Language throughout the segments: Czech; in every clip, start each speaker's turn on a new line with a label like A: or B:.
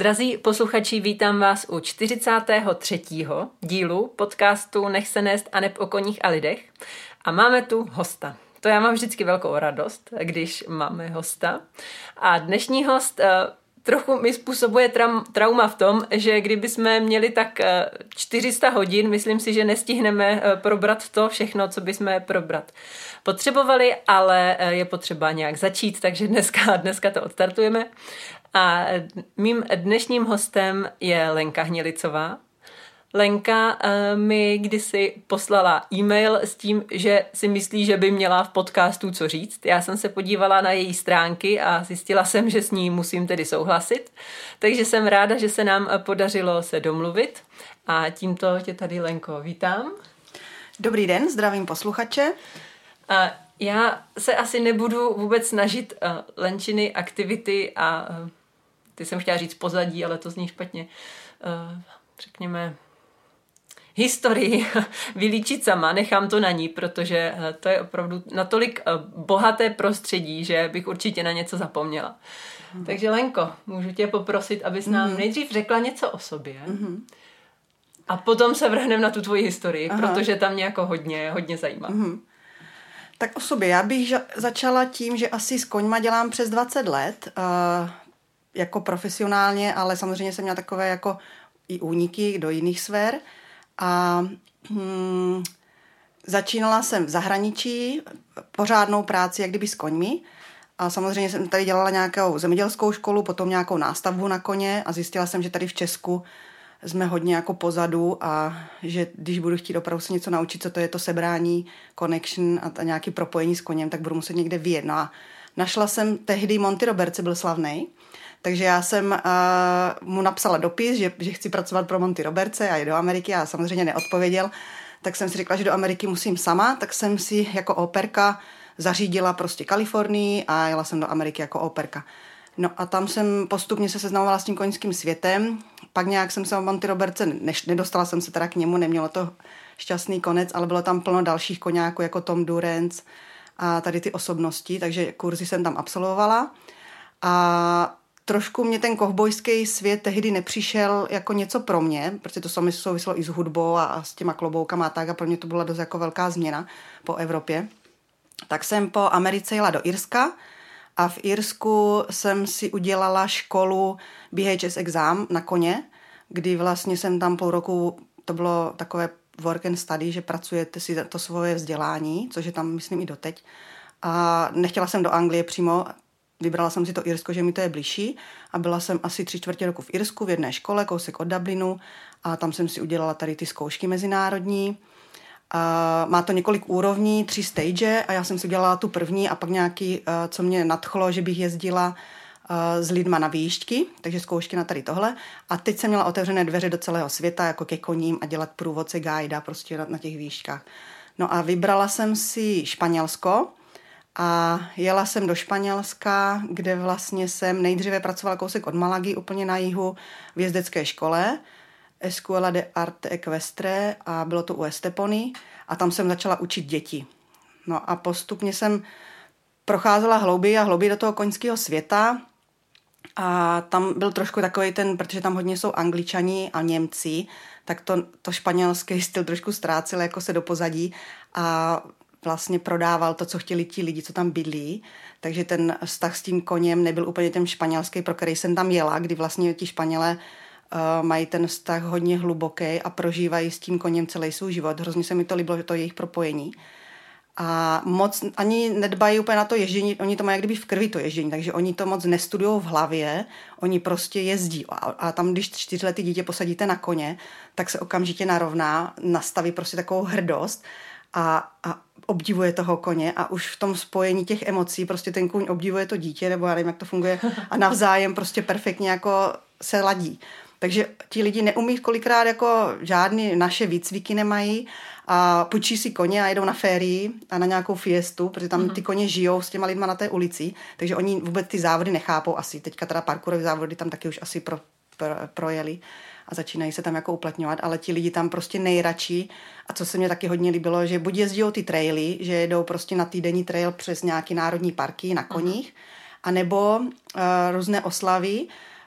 A: Drazí posluchači, vítám vás u 43. dílu podcastu Nech se nést a o koních a lidech. A máme tu hosta. To já mám vždycky velkou radost, když máme hosta. A dnešní host eh, trochu mi způsobuje tra- trauma v tom, že kdyby jsme měli tak 400 eh, hodin, myslím si, že nestihneme eh, probrat to všechno, co bychom probrat potřebovali, ale je potřeba nějak začít, takže dneska, dneska to odstartujeme. A mým dnešním hostem je Lenka Hnělicová. Lenka uh, mi kdysi poslala e-mail s tím, že si myslí, že by měla v podcastu co říct. Já jsem se podívala na její stránky a zjistila jsem, že s ní musím tedy souhlasit. Takže jsem ráda, že se nám podařilo se domluvit. A tímto tě tady, Lenko, vítám.
B: Dobrý den, zdravím posluchače.
A: A já se asi nebudu vůbec snažit uh, Lenčiny aktivity a ty jsem chtěla říct pozadí, ale to zní špatně. Uh, řekněme, historii vylíčit sama, nechám to na ní, protože eh, to je opravdu natolik eh, bohaté prostředí, že bych určitě na něco zapomněla. Mm. Takže Lenko, můžu tě poprosit, abys nám mm. nejdřív řekla něco o sobě mm. a potom se vrhneme na tu tvoji historii, Aha. protože tam mě jako hodně, hodně zajímá. Mm.
B: Tak o sobě. Já bych začala tím, že asi s koňma dělám přes 20 let. Uh, jako profesionálně, ale samozřejmě jsem měla takové jako i úniky do jiných sfér. A hmm, začínala jsem v zahraničí, pořádnou práci, jak kdyby s koňmi. A samozřejmě jsem tady dělala nějakou zemědělskou školu, potom nějakou nástavbu na koně a zjistila jsem, že tady v Česku jsme hodně jako pozadu a že když budu chtít opravdu se něco naučit, co to je to sebrání, connection a nějaký propojení s koněm, tak budu muset někde vyjet. No a našla jsem tehdy Monty Roberts, byl slavný takže já jsem uh, mu napsala dopis, že, že chci pracovat pro Monty Robertse a je do Ameriky a samozřejmě neodpověděl. Tak jsem si řekla, že do Ameriky musím sama, tak jsem si jako operka zařídila prostě Kalifornii a jela jsem do Ameriky jako operka. No a tam jsem postupně se seznamovala s tím koňským světem, pak nějak jsem se o Monty Robertse, než, nedostala jsem se teda k němu, nemělo to šťastný konec, ale bylo tam plno dalších koňáků jako Tom Durance a tady ty osobnosti, takže kurzy jsem tam absolvovala. A trošku mě ten kovbojský svět tehdy nepřišel jako něco pro mě, protože to sami souvislo i s hudbou a, a s těma kloboukama a tak a pro mě to byla dost jako velká změna po Evropě. Tak jsem po Americe jela do Irska a v Irsku jsem si udělala školu BHS exam na koně, kdy vlastně jsem tam půl roku, to bylo takové work and study, že pracujete si to svoje vzdělání, což je tam, myslím, i doteď. A nechtěla jsem do Anglie přímo, Vybrala jsem si to Irsko, že mi to je blížší a byla jsem asi tři čtvrtě roku v Irsku v jedné škole, kousek od Dublinu a tam jsem si udělala tady ty zkoušky mezinárodní. A má to několik úrovní, tři stage a já jsem si udělala tu první a pak nějaký, eh, co mě nadchlo, že bych jezdila eh, s lidma na výšťky, takže zkoušky na tady tohle. A teď jsem měla otevřené dveře do celého světa, jako ke koním a dělat průvodce guida prostě na, na těch výškách. No a vybrala jsem si Španělsko, a jela jsem do Španělska, kde vlastně jsem nejdříve pracovala kousek od Malagy, úplně na jihu, v jezdecké škole, Escuela de Arte Equestre a bylo to u Estepony. A tam jsem začala učit děti. No a postupně jsem procházela hlouběji a hlouběji do toho koňského světa. A tam byl trošku takový ten, protože tam hodně jsou angličani a Němci, tak to, to španělský styl trošku ztrácel jako se do pozadí. A vlastně prodával to, co chtěli ti lidi, co tam bydlí. Takže ten vztah s tím koněm nebyl úplně ten španělský, pro který jsem tam jela, kdy vlastně ti Španělé uh, mají ten vztah hodně hluboký a prožívají s tím koněm celý svůj život. Hrozně se mi to líbilo, to jejich propojení. A moc ani nedbají úplně na to ježdění, oni to mají jak kdyby v krvi to ježdění, takže oni to moc nestudují v hlavě, oni prostě jezdí. A, a tam, když čtyřletý dítě posadíte na koně, tak se okamžitě narovná, nastaví prostě takovou hrdost a, a obdivuje toho koně a už v tom spojení těch emocí prostě ten kůň obdivuje to dítě, nebo já nevím, jak to funguje, a navzájem prostě perfektně jako se ladí. Takže ti lidi neumí kolikrát jako žádný naše výcviky nemají a půjčí si koně a jedou na férii a na nějakou fiestu, protože tam mhm. ty koně žijou s těma lidma na té ulici, takže oni vůbec ty závody nechápou asi. Teďka teda parkourové závody tam taky už asi pro, pro, projeli a začínají se tam jako uplatňovat, ale ti lidi tam prostě nejradši a co se mě taky hodně líbilo, že buď jezdí ty traily, že jedou prostě na týdenní trail přes nějaký národní parky na koních, uh-huh. anebo uh, různé oslavy,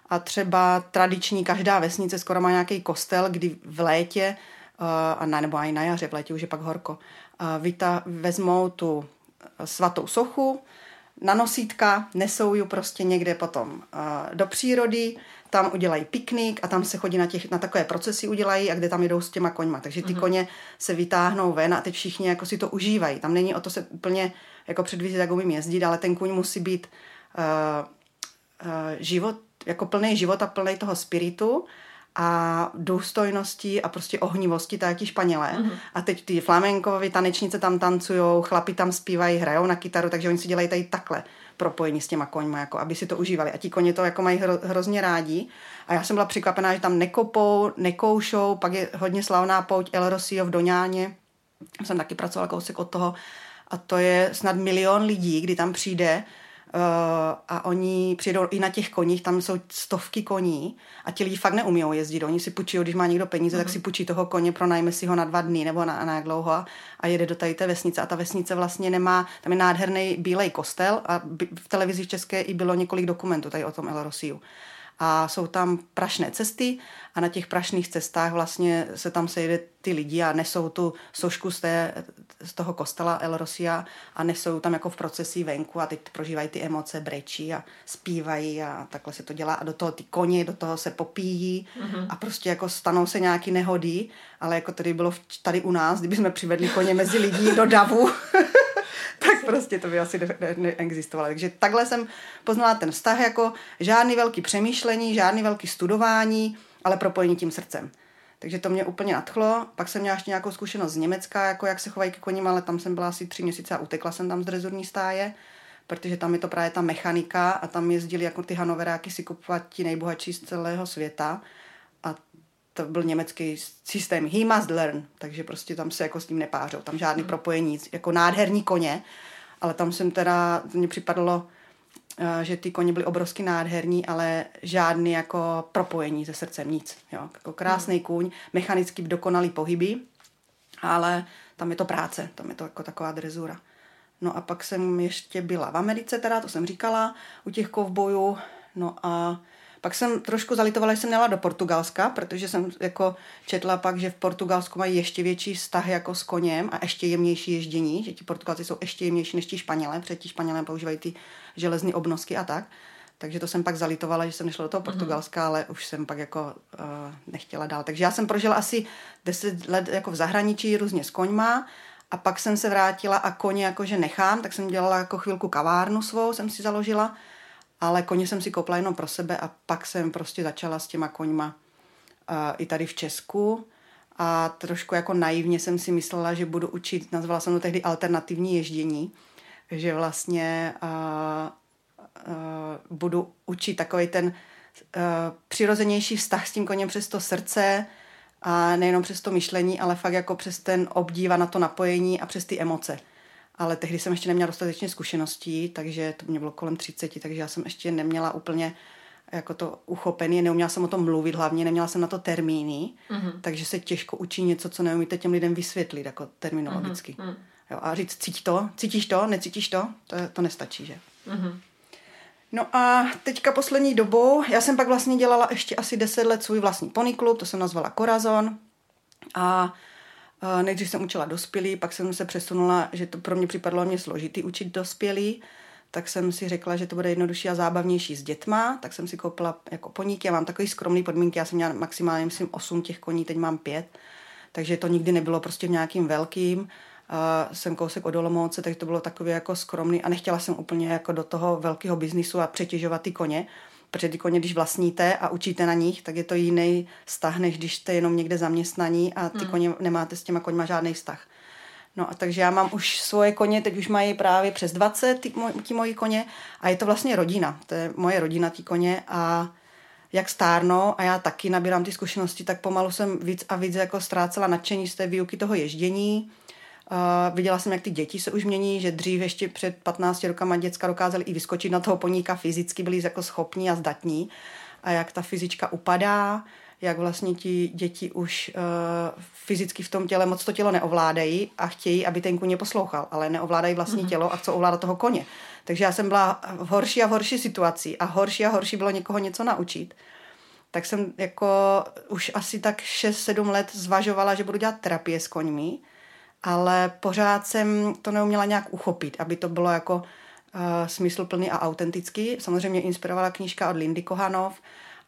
B: A třeba tradiční, každá vesnice skoro má nějaký kostel, kdy v létě, uh, a ne, nebo i na jaře, v létě už je pak horko, uh, vyta, vezmou tu svatou sochu, na nosítka, nesou ji prostě někde potom uh, do přírody, tam udělají piknik a tam se chodí na, těch, na takové procesy udělají a kde tam jdou s těma koňma. Takže ty mm-hmm. koně se vytáhnou ven a teď všichni jako si to užívají. Tam není o to se úplně jako předvízit, jak umím jezdit, ale ten kůň musí být uh, uh, život, jako plný života, plný toho spiritu a důstojnosti a prostě ohnivosti, tak ti Španělé. Mm-hmm. A teď ty flamenkovi tanečnice tam tancujou, chlapi tam zpívají, hrajou na kytaru, takže oni si dělají tady takhle propojení s těma koňma, jako aby si to užívali. A ti koně to jako mají hro, hrozně rádi. A já jsem byla překvapená, že tam nekopou, nekoušou, pak je hodně slavná pouť El Rosio v Doňáně. Jsem taky pracovala kousek od toho. A to je snad milion lidí, kdy tam přijde a oni přijdou i na těch koních, tam jsou stovky koní a ti lidi fakt neumí jezdit. Oni si půjčí, když má někdo peníze, mm-hmm. tak si mhm. půjčí toho koně, pronajme si ho na dva dny nebo na, na jak dlouho a jede do tady té vesnice. A ta vesnice vlastně nemá, tam je nádherný bílej kostel a v televizi české i bylo několik dokumentů tady o tom El Rosiu a jsou tam prašné cesty a na těch prašných cestách vlastně se tam sejde ty lidi a nesou tu sošku z, té, z toho kostela El Rosia a nesou tam jako v procesí venku a teď prožívají ty emoce, brečí a zpívají a takhle se to dělá a do toho ty koně, do toho se popíjí mm-hmm. a prostě jako stanou se nějaký nehody, ale jako tady bylo tady u nás, kdyby jsme přivedli koně mezi lidí do davu, tak prostě to by asi neexistovalo. Takže takhle jsem poznala ten vztah jako žádný velký přemýšlení, žádný velký studování, ale propojení tím srdcem. Takže to mě úplně nadchlo. Pak jsem měla ještě nějakou zkušenost z Německa, jako jak se chovají k koním, ale tam jsem byla asi tři měsíce a utekla jsem tam z drezurní stáje, protože tam je to právě ta mechanika a tam jezdili jako ty hanoveráky si kupovat ti nejbohatší z celého světa to byl německý systém he must learn, takže prostě tam se jako s tím nepářou, tam žádný hmm. propojení, jako nádherní koně, ale tam jsem teda, mně připadlo, eh, že ty koně byly obrovsky nádherní, ale žádný jako propojení se srdcem, nic. Jo. Jako krásný hmm. kůň, mechanicky dokonalý pohyby, ale tam je to práce, tam je to jako taková drezura. No a pak jsem ještě byla v Americe teda, to jsem říkala, u těch kovbojů, no a pak jsem trošku zalitovala, že jsem měla do Portugalska, protože jsem jako četla pak, že v Portugalsku mají ještě větší vztah jako s koněm a ještě jemnější ježdění, že ti Portugalci jsou ještě jemnější než ti Španělé, protože ti Španělé používají ty železné obnosky a tak. Takže to jsem pak zalitovala, že jsem nešla do toho mhm. Portugalska, mm. ale už jsem pak jako uh, nechtěla dál. Takže já jsem prožila asi 10 let jako v zahraničí různě s koňma a pak jsem se vrátila a koně jakože nechám, tak jsem dělala jako chvilku kavárnu svou, jsem si založila ale koně jsem si kopla jenom pro sebe a pak jsem prostě začala s těma koňma uh, i tady v Česku. A trošku jako naivně jsem si myslela, že budu učit, nazvala jsem to tehdy alternativní ježdění, že vlastně uh, uh, budu učit takový ten uh, přirozenější vztah s tím koněm přes to srdce a nejenom přes to myšlení, ale fakt jako přes ten obdíva na to napojení a přes ty emoce ale tehdy jsem ještě neměla dostatečně zkušeností, takže to mě bylo kolem 30, takže já jsem ještě neměla úplně jako to uchopený, neuměla jsem o tom mluvit hlavně, neměla jsem na to termíny, mm-hmm. takže se těžko učí něco, co neumíte těm lidem vysvětlit jako terminologicky. Mm-hmm. Jo, a říct, cítíš to, cítíš to, necítíš to, to, to nestačí, že? Mm-hmm. No a teďka poslední dobou, já jsem pak vlastně dělala ještě asi 10 let svůj vlastní ponyklub, to jsem nazvala Corazon a Nejdřív jsem učila dospělí, pak jsem se přesunula, že to pro mě připadlo mě složitý učit dospělí, tak jsem si řekla, že to bude jednodušší a zábavnější s dětma, tak jsem si koupila jako poníky. Já mám takový skromný podmínky, já jsem měla maximálně, myslím, 8 těch koní, teď mám 5, takže to nikdy nebylo prostě v nějakým velkým. Uh, jsem kousek od Olomouce, takže to bylo takové jako skromný a nechtěla jsem úplně jako do toho velkého biznisu a přetěžovat ty koně protože ty koně, když vlastníte a učíte na nich, tak je to jiný vztah, než když jste jenom někde zaměstnaní a ty hmm. koně nemáte s těma koňma žádný vztah. No a takže já mám už svoje koně, teď už mají právě přes 20 ty, ty moji koně a je to vlastně rodina. To je moje rodina, ty koně a jak stárnou a já taky nabírám ty zkušenosti, tak pomalu jsem víc a víc jako ztrácela nadšení z té výuky toho ježdění Uh, viděla jsem, jak ty děti se už mění, že dřív ještě před 15 rokama děcka dokázali i vyskočit na toho poníka fyzicky, byli jako schopní a zdatní. A jak ta fyzička upadá, jak vlastně ti děti už uh, fyzicky v tom těle moc to tělo neovládají a chtějí, aby ten koně poslouchal, ale neovládají vlastní mm-hmm. tělo a co ovládá toho koně. Takže já jsem byla v horší a horší situaci a horší a horší bylo někoho něco naučit. Tak jsem jako už asi tak 6-7 let zvažovala, že budu dělat terapie s koňmi, ale pořád jsem to neuměla nějak uchopit, aby to bylo jako uh, smysluplný a autentický. Samozřejmě inspirovala knížka od Lindy Kohanov,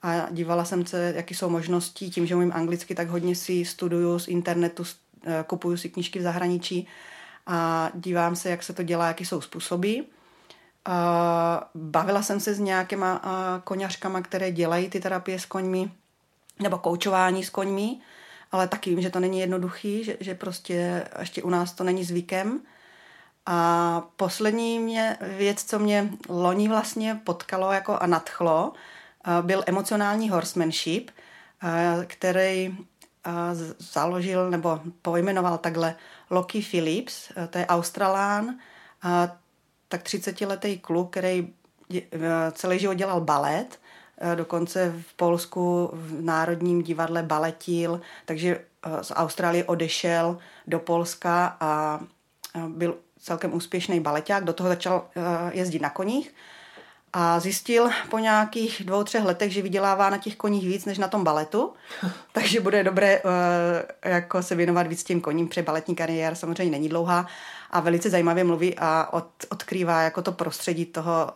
B: a dívala jsem se, jaký jsou možnosti. Tím, že umím anglicky, tak hodně si studuju z internetu, eh, kupuju si knížky v zahraničí a dívám se, jak se to dělá, jaký jsou způsoby. Bavila jsem se s nějakýma koněřkama, které dělají ty terapie s koňmi, nebo koučování s koňmi, ale taky vím, že to není jednoduchý, že, že prostě ještě u nás to není zvykem. A poslední mě, věc, co mě loni vlastně potkalo jako a nadchlo, byl emocionální horsemanship, který založil nebo pojmenoval takhle Loki Phillips, to je Australán, tak 30-letý kluk, který celý život dělal balet, dokonce v Polsku v Národním divadle baletil, takže z Austrálie odešel do Polska a byl celkem úspěšný baleták, do toho začal jezdit na koních a zjistil po nějakých dvou, třech letech, že vydělává na těch koních víc než na tom baletu, takže bude dobré uh, jako se věnovat víc těm koním, protože baletní kariéra samozřejmě není dlouhá a velice zajímavě mluví a od, odkrývá jako to prostředí toho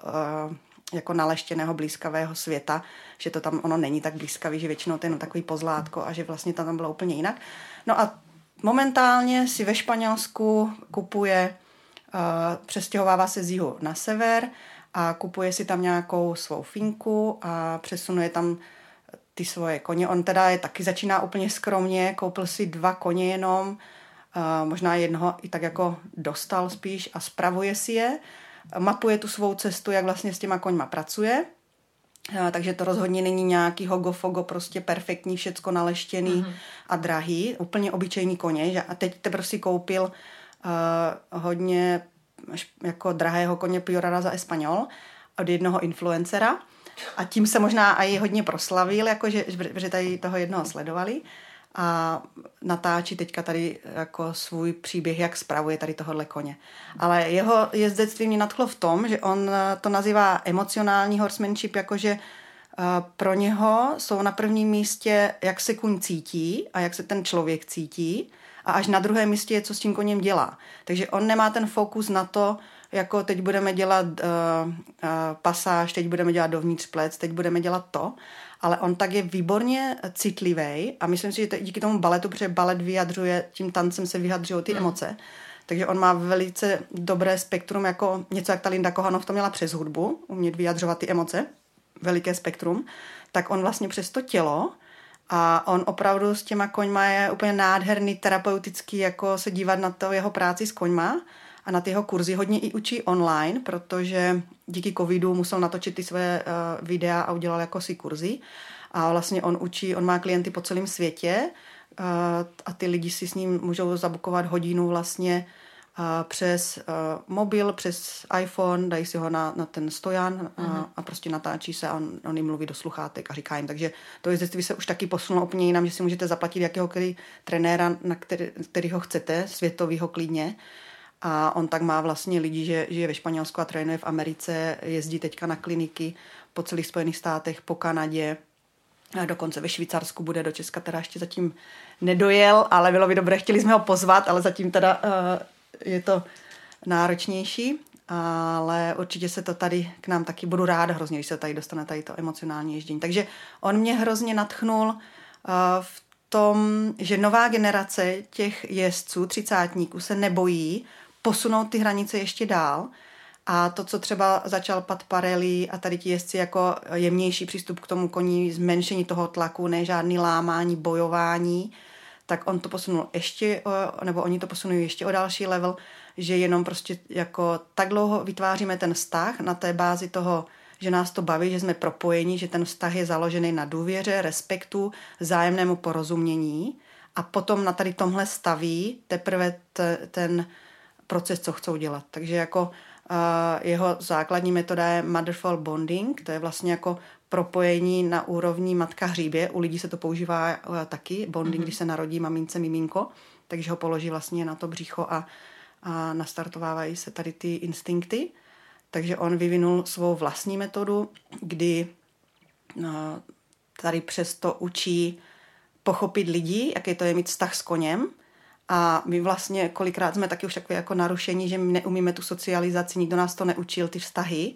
B: uh, jako naleštěného blízkavého světa, že to tam ono není tak blízkavý, že většinou to je jenom takový pozlátko a že vlastně tam bylo úplně jinak. No a momentálně si ve Španělsku kupuje, uh, přestěhovává se z jihu na sever, a kupuje si tam nějakou svou finku a přesunuje tam ty svoje koně. On teda je taky začíná úplně skromně, koupil si dva koně jenom, možná jednoho i tak jako dostal spíš a spravuje si je. Mapuje tu svou cestu, jak vlastně s těma koňma pracuje. Takže to rozhodně není nějaký hogofogo, prostě perfektní, všecko naleštěný mm-hmm. a drahý. Úplně obyčejný koně. A teď teprve si koupil uh, hodně jako drahého koně Piorara za Espanol od jednoho influencera a tím se možná i hodně proslavil, jako že, že tady toho jednoho sledovali a natáčí teďka tady jako svůj příběh, jak spravuje tady tohohle koně. Ale jeho jezdectví mě nadchlo v tom, že on to nazývá emocionální horsemanship, jakože eh, pro něho jsou na prvním místě, jak se kuň cítí a jak se ten člověk cítí a až na druhém místě je, co s tím koněm dělá. Takže on nemá ten fokus na to, jako teď budeme dělat uh, uh, pasáž, teď budeme dělat dovnitř plec, teď budeme dělat to, ale on tak je výborně citlivý a myslím si, že to díky tomu baletu, protože balet vyjadřuje, tím tancem se vyjadřují ty hmm. emoce, takže on má velice dobré spektrum, jako něco, jak ta Linda Kohanov to měla přes hudbu, umět vyjadřovat ty emoce, veliké spektrum, tak on vlastně přes to tělo a on opravdu s těma koňma je úplně nádherný, terapeutický, jako se dívat na to jeho práci s koňma a na ty jeho kurzy. Hodně i učí online, protože díky covidu musel natočit ty své uh, videa a udělal jako si kurzy. A vlastně on učí, on má klienty po celém světě uh, a ty lidi si s ním můžou zabukovat hodinu vlastně přes uh, mobil, přes iPhone, dají si ho na, na ten stojan a, uh-huh. a prostě natáčí se a on, on jim mluví do sluchátek a říká jim. Takže to jezdectví se už taky posunulo úplně jinam, že si můžete zaplatit jakéhokoliv trenéra, na který, který ho chcete, světovýho klidně. A on tak má vlastně lidi, že žije ve Španělsku a trénuje v Americe, jezdí teďka na kliniky po celých Spojených státech, po Kanadě, a dokonce ve Švýcarsku bude do Česka, teda ještě zatím nedojel, ale bylo by dobré, chtěli jsme ho pozvat, ale zatím teda uh, je to náročnější, ale určitě se to tady k nám taky budu ráda hrozně, když se tady dostane tady to emocionální ježdění. Takže on mě hrozně natchnul uh, v tom, že nová generace těch jezdců, třicátníků, se nebojí posunout ty hranice ještě dál. A to, co třeba začal Pat Parelli a tady ti jezdci jako jemnější přístup k tomu koní, zmenšení toho tlaku, ne žádný lámání, bojování, tak on to posunul ještě, nebo oni to posunují ještě o další level, že jenom prostě jako tak dlouho vytváříme ten vztah na té bázi toho, že nás to baví, že jsme propojeni, že ten vztah je založený na důvěře, respektu, zájemnému porozumění a potom na tady tomhle staví teprve t- ten proces, co chcou dělat. Takže jako uh, jeho základní metoda je motherfall bonding, to je vlastně jako propojení na úrovni matka hříbě. U lidí se to používá uh, taky, bonding, mm-hmm. když se narodí mamince miminko, takže ho položí vlastně na to břicho a, a nastartovávají se tady ty instinkty. Takže on vyvinul svou vlastní metodu, kdy uh, tady přesto učí pochopit lidi, jaký to je mít vztah s koněm. A my vlastně kolikrát jsme taky už takové jako narušení, že my neumíme tu socializaci, nikdo nás to neučil, ty vztahy.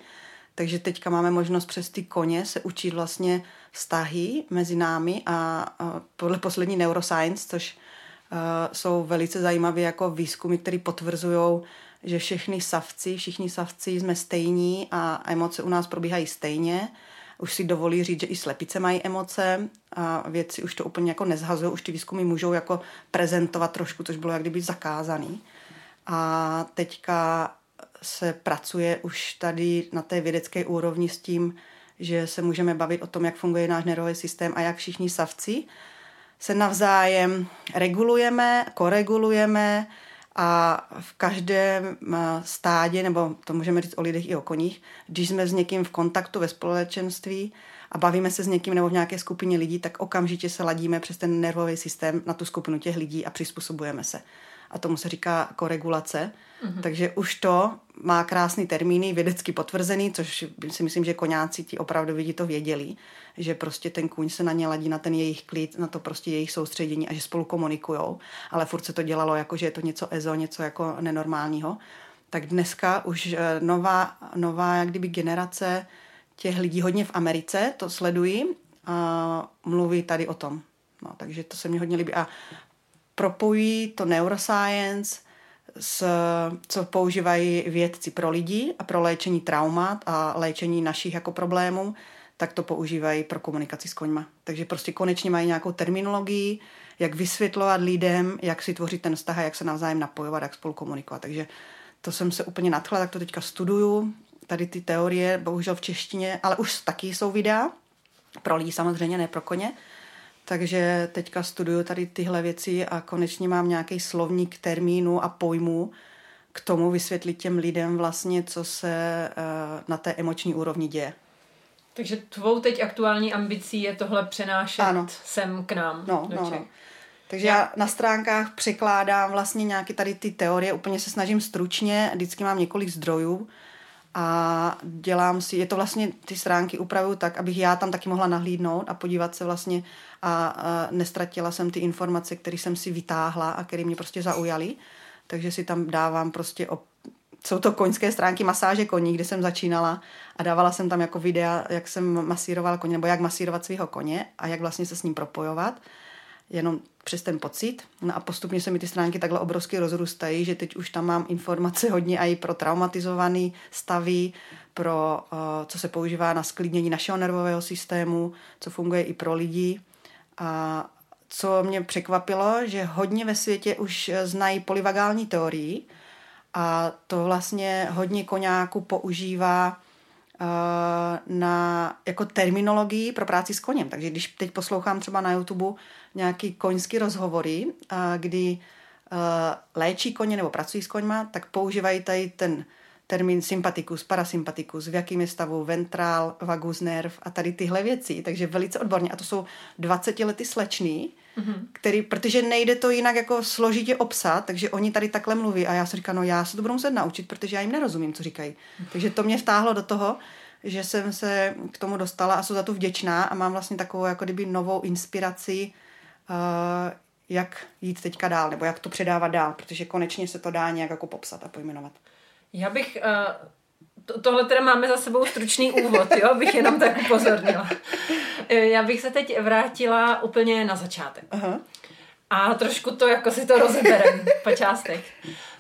B: Takže teďka máme možnost přes ty koně se učit vlastně vztahy mezi námi a, a podle poslední neuroscience, což uh, jsou velice zajímavé jako výzkumy, které potvrzují, že všechny savci, všichni savci jsme stejní a emoce u nás probíhají stejně už si dovolí říct, že i slepice mají emoce a věci už to úplně jako nezhazují, už ty výzkumy můžou jako prezentovat trošku, což bylo jak kdyby zakázaný. A teďka se pracuje už tady na té vědecké úrovni s tím, že se můžeme bavit o tom, jak funguje náš nervový systém a jak všichni savci se navzájem regulujeme, koregulujeme, a v každém stádě, nebo to můžeme říct o lidech i o koních, když jsme s někým v kontaktu ve společenství a bavíme se s někým nebo v nějaké skupině lidí, tak okamžitě se ladíme přes ten nervový systém na tu skupinu těch lidí a přizpůsobujeme se. A tomu se říká koregulace. Mm-hmm. Takže už to má krásný termíny, vědecky potvrzený, což si myslím, že koňáci ti opravdu vidí to věděli, že prostě ten kůň se na ně ladí, na ten jejich klid, na to prostě jejich soustředění a že spolu komunikujou. Ale furt se to dělalo jako, že je to něco ezo, něco jako nenormálního. Tak dneska už eh, nová, nová jak kdyby generace těch lidí hodně v Americe to sledují a mluví tady o tom. No, takže to se mi hodně líbí. A propojí to neuroscience s, co používají vědci pro lidi a pro léčení traumat a léčení našich jako problémů, tak to používají pro komunikaci s koňma. Takže prostě konečně mají nějakou terminologii, jak vysvětlovat lidem, jak si tvořit ten vztah a jak se navzájem napojovat, jak spolu komunikovat. Takže to jsem se úplně nadchla, tak to teďka studuju. Tady ty teorie, bohužel v češtině, ale už taky jsou videa. Pro lidi samozřejmě, ne pro koně. Takže teďka studuju tady tyhle věci a konečně mám nějaký slovník termínu a pojmů k tomu vysvětlit těm lidem vlastně, co se uh, na té emoční úrovni děje.
A: Takže tvou teď aktuální ambicí je tohle přenášet ano. sem k nám
B: no, do no, no. Takže já na stránkách překládám vlastně nějaké tady ty teorie, úplně se snažím stručně, vždycky mám několik zdrojů, a dělám si, je to vlastně, ty stránky upravuju tak, abych já tam taky mohla nahlídnout a podívat se vlastně a, a nestratila jsem ty informace, které jsem si vytáhla a které mě prostě zaujaly. Takže si tam dávám prostě o jsou to koňské stránky masáže koní, kde jsem začínala a dávala jsem tam jako videa, jak jsem masírovala koně, nebo jak masírovat svého koně a jak vlastně se s ním propojovat jenom přes ten pocit. No a postupně se mi ty stránky takhle obrovsky rozrůstají, že teď už tam mám informace hodně i pro traumatizovaný stavy, pro uh, co se používá na sklidnění našeho nervového systému, co funguje i pro lidi. A co mě překvapilo, že hodně ve světě už znají polyvagální teorii a to vlastně hodně koňáků používá Eh, na jako terminologii pro práci s koněm. Takže když teď poslouchám třeba na YouTube nějaký koňský rozhovory, eh, kdy eh, léčí koně nebo pracují s koňma, tak používají tady ten termín sympatikus, parasympatikus, v jakým je stavu ventral, vagus nerv a tady tyhle věci. Takže velice odborně. A to jsou 20 lety slečný, mm-hmm. který, protože nejde to jinak jako složitě obsat, takže oni tady takhle mluví a já si říkám, no já se to budu muset naučit, protože já jim nerozumím, co říkají. Takže to mě vtáhlo do toho, že jsem se k tomu dostala a jsem za to vděčná a mám vlastně takovou jako kdyby novou inspiraci, uh, jak jít teďka dál, nebo jak to předávat dál, protože konečně se to dá nějak jako popsat a pojmenovat.
A: Já bych uh to, tohle teda máme za sebou stručný úvod, jo, bych jenom tak upozornila. Já bych se teď vrátila úplně na začátek. Aha. A trošku to jako si to rozeberem po částech.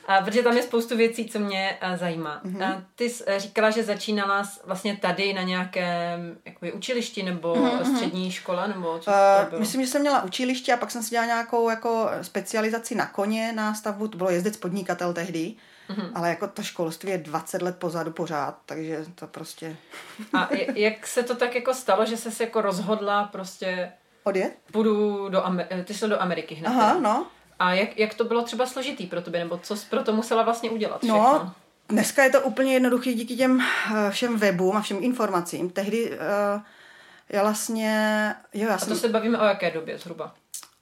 A: A, protože tam je spoustu věcí, co mě a, zajímá. Mm-hmm. A ty jsi říkala, že začínala vlastně tady na nějakém jakoby, učilišti nebo mm-hmm. střední škola, nebo co uh,
B: to bylo? Myslím, že jsem měla učiliště a pak jsem si dělala nějakou jako specializaci na koně na stavbu. To bylo jezdec podnikatel tehdy. Mm-hmm. Ale jako to školství je 20 let pozadu pořád, takže to prostě...
A: A jak se to tak jako stalo, že jsi se jako rozhodla prostě...
B: Odjet?
A: Půjdu do Ameriky, ty jsi do Ameriky hned.
B: Aha, no.
A: A jak, jak to bylo třeba složitý pro tebe, nebo co jsi pro to musela vlastně udělat?
B: No, všechno? No, dneska je to úplně jednoduché díky těm eh, všem webům a všem informacím. Tehdy uh, Já vlastně, jo, já
A: A to
B: jsem
A: se bavíme o jaké době zhruba?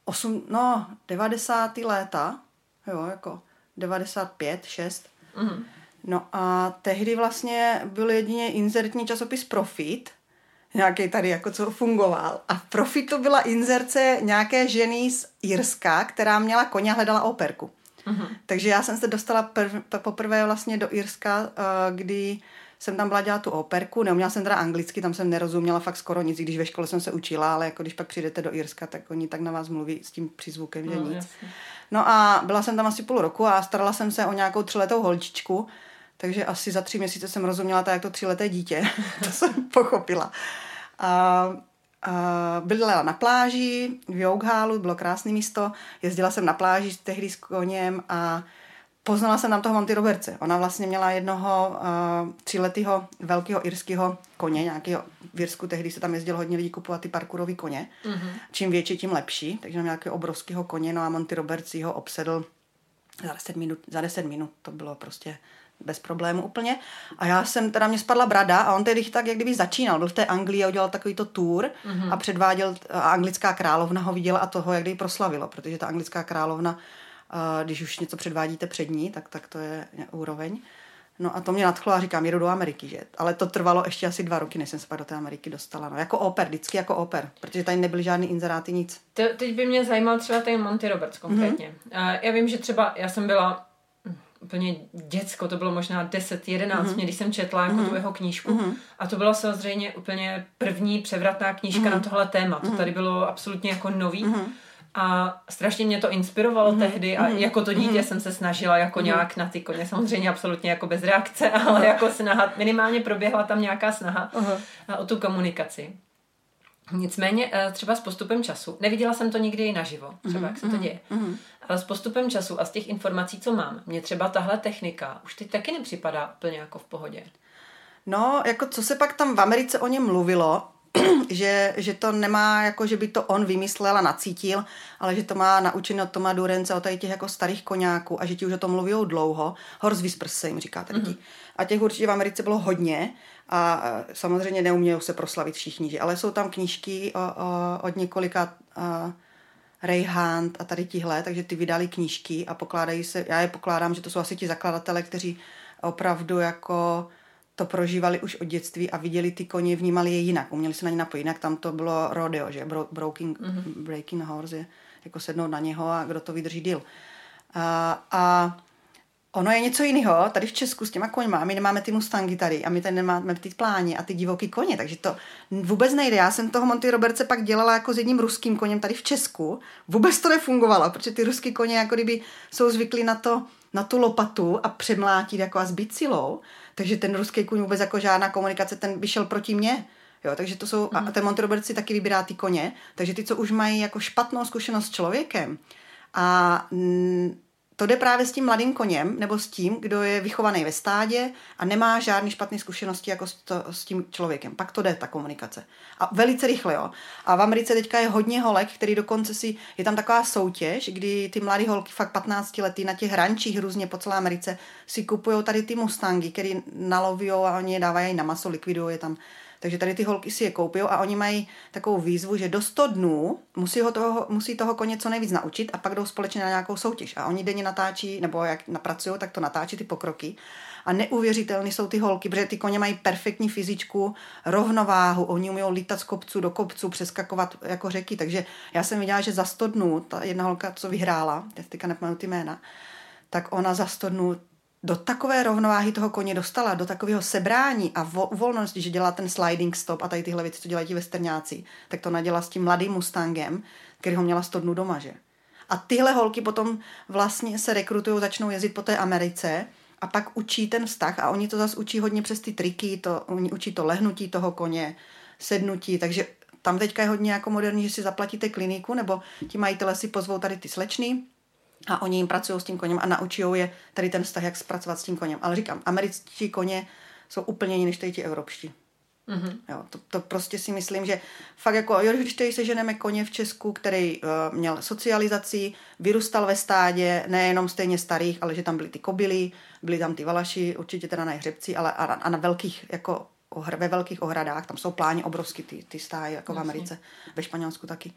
B: 8, no, 90. léta, jo, jako 95, 6.
A: Mhm.
B: No a tehdy vlastně byl jedině inzertní časopis Profit, nějaký tady jako co fungoval. A v Profitu byla inzerce nějaké ženy z Irska, která měla koně a hledala operku.
A: Mhm.
B: Takže já jsem se dostala prv, poprvé vlastně do Irska, eh, kdy jsem tam byla dělat tu operku, neuměla jsem teda anglicky, tam jsem nerozuměla fakt skoro nic, když ve škole jsem se učila, ale jako když pak přijdete do Irska, tak oni tak na vás mluví s tím přízvukem, že
A: No,
B: nic.
A: jasně.
B: No a byla jsem tam asi půl roku a starala jsem se o nějakou třiletou holčičku, takže asi za tři měsíce jsem rozuměla tak, jak to tříleté dítě. to jsem pochopila. A, a bydlela na pláži v Joughálu, bylo krásné místo. Jezdila jsem na pláži tehdy s koněm a poznala jsem tam toho Monty Robertse. Ona vlastně měla jednoho uh, tříletého velkého irského koně, nějakého v Irsku, tehdy se tam jezdilo hodně lidí kupovat ty parkourový koně. Mm-hmm. Čím větší, tím lepší. Takže měla nějakého obrovského koně, no a Monty Roberts ho obsedl za 10 minut, za 10 minut. To bylo prostě bez problému úplně. A já jsem, teda mě spadla brada a on tedy tak, jak kdyby začínal. Byl v té Anglii a udělal takový to tour mm-hmm. a předváděl, a anglická královna ho viděla a toho, jak kdyby proslavilo, protože ta anglická královna, když už něco předvádíte před ní, tak, tak to je úroveň. No a to mě nadchlo a říkám, jedu do Ameriky, že? Ale to trvalo ještě asi dva roky, než jsem se pak do té Ameriky dostala. No, jako oper, vždycky jako oper, protože tady nebyly žádný inzeráty, nic.
A: Te, teď by mě zajímal třeba ten Monty Roberts konkrétně. Mm-hmm. já vím, že třeba já jsem byla hm, úplně děcko, to bylo možná 10, 11, mm-hmm. když jsem četla jako mm-hmm. tu jeho knížku. Mm-hmm. A to byla samozřejmě úplně první převratná knížka mm-hmm. na tohle téma. To tady bylo absolutně jako nový. Mm-hmm. A strašně mě to inspirovalo mm-hmm. tehdy a mm-hmm. jako to dítě mm-hmm. jsem se snažila jako mm-hmm. nějak na ty koně, samozřejmě absolutně jako bez reakce, ale uh-huh. jako snaha, minimálně proběhla tam nějaká snaha uh-huh. o tu komunikaci. Nicméně eh, třeba s postupem času, neviděla jsem to nikdy naživo, třeba jak se to děje, mm-hmm. ale s postupem času a z těch informací, co mám, mě třeba tahle technika už teď taky nepřipadá úplně jako v pohodě.
B: No, jako co se pak tam v Americe o něm mluvilo, že, že to nemá, jako že by to on vymyslel a nacítil, ale že to má naučený od Toma Durence, od tady těch jako starých koňáků a že ti už o tom mluví dlouho. Horse Whispers se jim říká tady mm-hmm. A těch určitě v Americe bylo hodně a samozřejmě neumějí se proslavit všichni, že? ale jsou tam knížky o, o, od několika a, Ray Hunt a tady tihle, takže ty vydali knížky a pokládají se, já je pokládám, že to jsou asi ti zakladatele, kteří opravdu jako to prožívali už od dětství a viděli ty koně, vnímali je jinak, uměli se na ně napojit. Jinak tam to bylo rodeo, že Bro, broking, mm-hmm. breaking horse je jako sednout na něho a kdo to vydrží díl. A, a ono je něco jiného. Tady v Česku s těma koňma, my nemáme ty Mustangy tady a my tady nemáme ty pláně a ty divoký koně, takže to vůbec nejde. Já jsem toho Monty Robertse pak dělala jako s jedním ruským koněm tady v Česku. Vůbec to nefungovalo, protože ty ruský koně jako kdyby jsou zvyklí na to, na tu lopatu a přemlátit jako a zbyt silou. Takže ten ruský kuň vůbec jako žádná komunikace, ten by šel proti mně. Jo, takže to jsou, a ten Monty Robert si taky vybírá ty koně, takže ty, co už mají jako špatnou zkušenost s člověkem a to jde právě s tím mladým koněm, nebo s tím, kdo je vychovaný ve stádě a nemá žádný špatné zkušenosti jako s, to, s tím člověkem. Pak to jde, ta komunikace. A velice rychle, jo. A v Americe teďka je hodně holek, který dokonce si, je tam taková soutěž, kdy ty mladé holky, fakt 15 lety, na těch hrančích různě po celé Americe si kupují tady ty Mustangy, který naloví a oni je dávají na maso, likvidují je tam takže tady ty holky si je koupí a oni mají takovou výzvu, že do 100 dnů musí, ho toho, musí toho koně co nejvíc naučit a pak jdou společně na nějakou soutěž. A oni denně natáčí, nebo jak napracují, tak to natáčí ty pokroky. A neuvěřitelné jsou ty holky, protože ty koně mají perfektní fyzičku, rovnováhu, oni umí lítat z kopců do kopců, přeskakovat jako řeky. Takže já jsem viděla, že za 100 dnů ta jedna holka, co vyhrála, teďka nepamatuji ty jména, tak ona za 100 dnů do takové rovnováhy toho koně dostala, do takového sebrání a vo, volnosti, že dělá ten sliding stop a tady tyhle věci, co dělají ti westerňáci, tak to nadělala s tím mladým Mustangem, který ho měla 100 dnů doma, že? A tyhle holky potom vlastně se rekrutují, začnou jezdit po té Americe a pak učí ten vztah a oni to zase učí hodně přes ty triky, to, oni učí to lehnutí toho koně, sednutí, takže tam teďka je hodně jako moderní, že si zaplatíte kliniku, nebo ti majitele si pozvou tady ty slečny, a oni jim pracují s tím koněm a naučí je tady ten vztah, jak zpracovat s tím koněm. Ale říkám, američtí koně jsou úplně jiní než tady ti evropští. Mm-hmm. Jo, to, to prostě si myslím, že fakt jako, jo, když tady seženeme koně v Česku, který uh, měl socializaci, vyrůstal ve stádě, nejenom stejně starých, ale že tam byly ty kobily, byly tam ty valaši, určitě teda na hřebci, ale a, a na velkých jako ohr, ve velkých ohradách, tam jsou pláně obrovský ty, ty stáje, jako v Americe, ve Španělsku taky.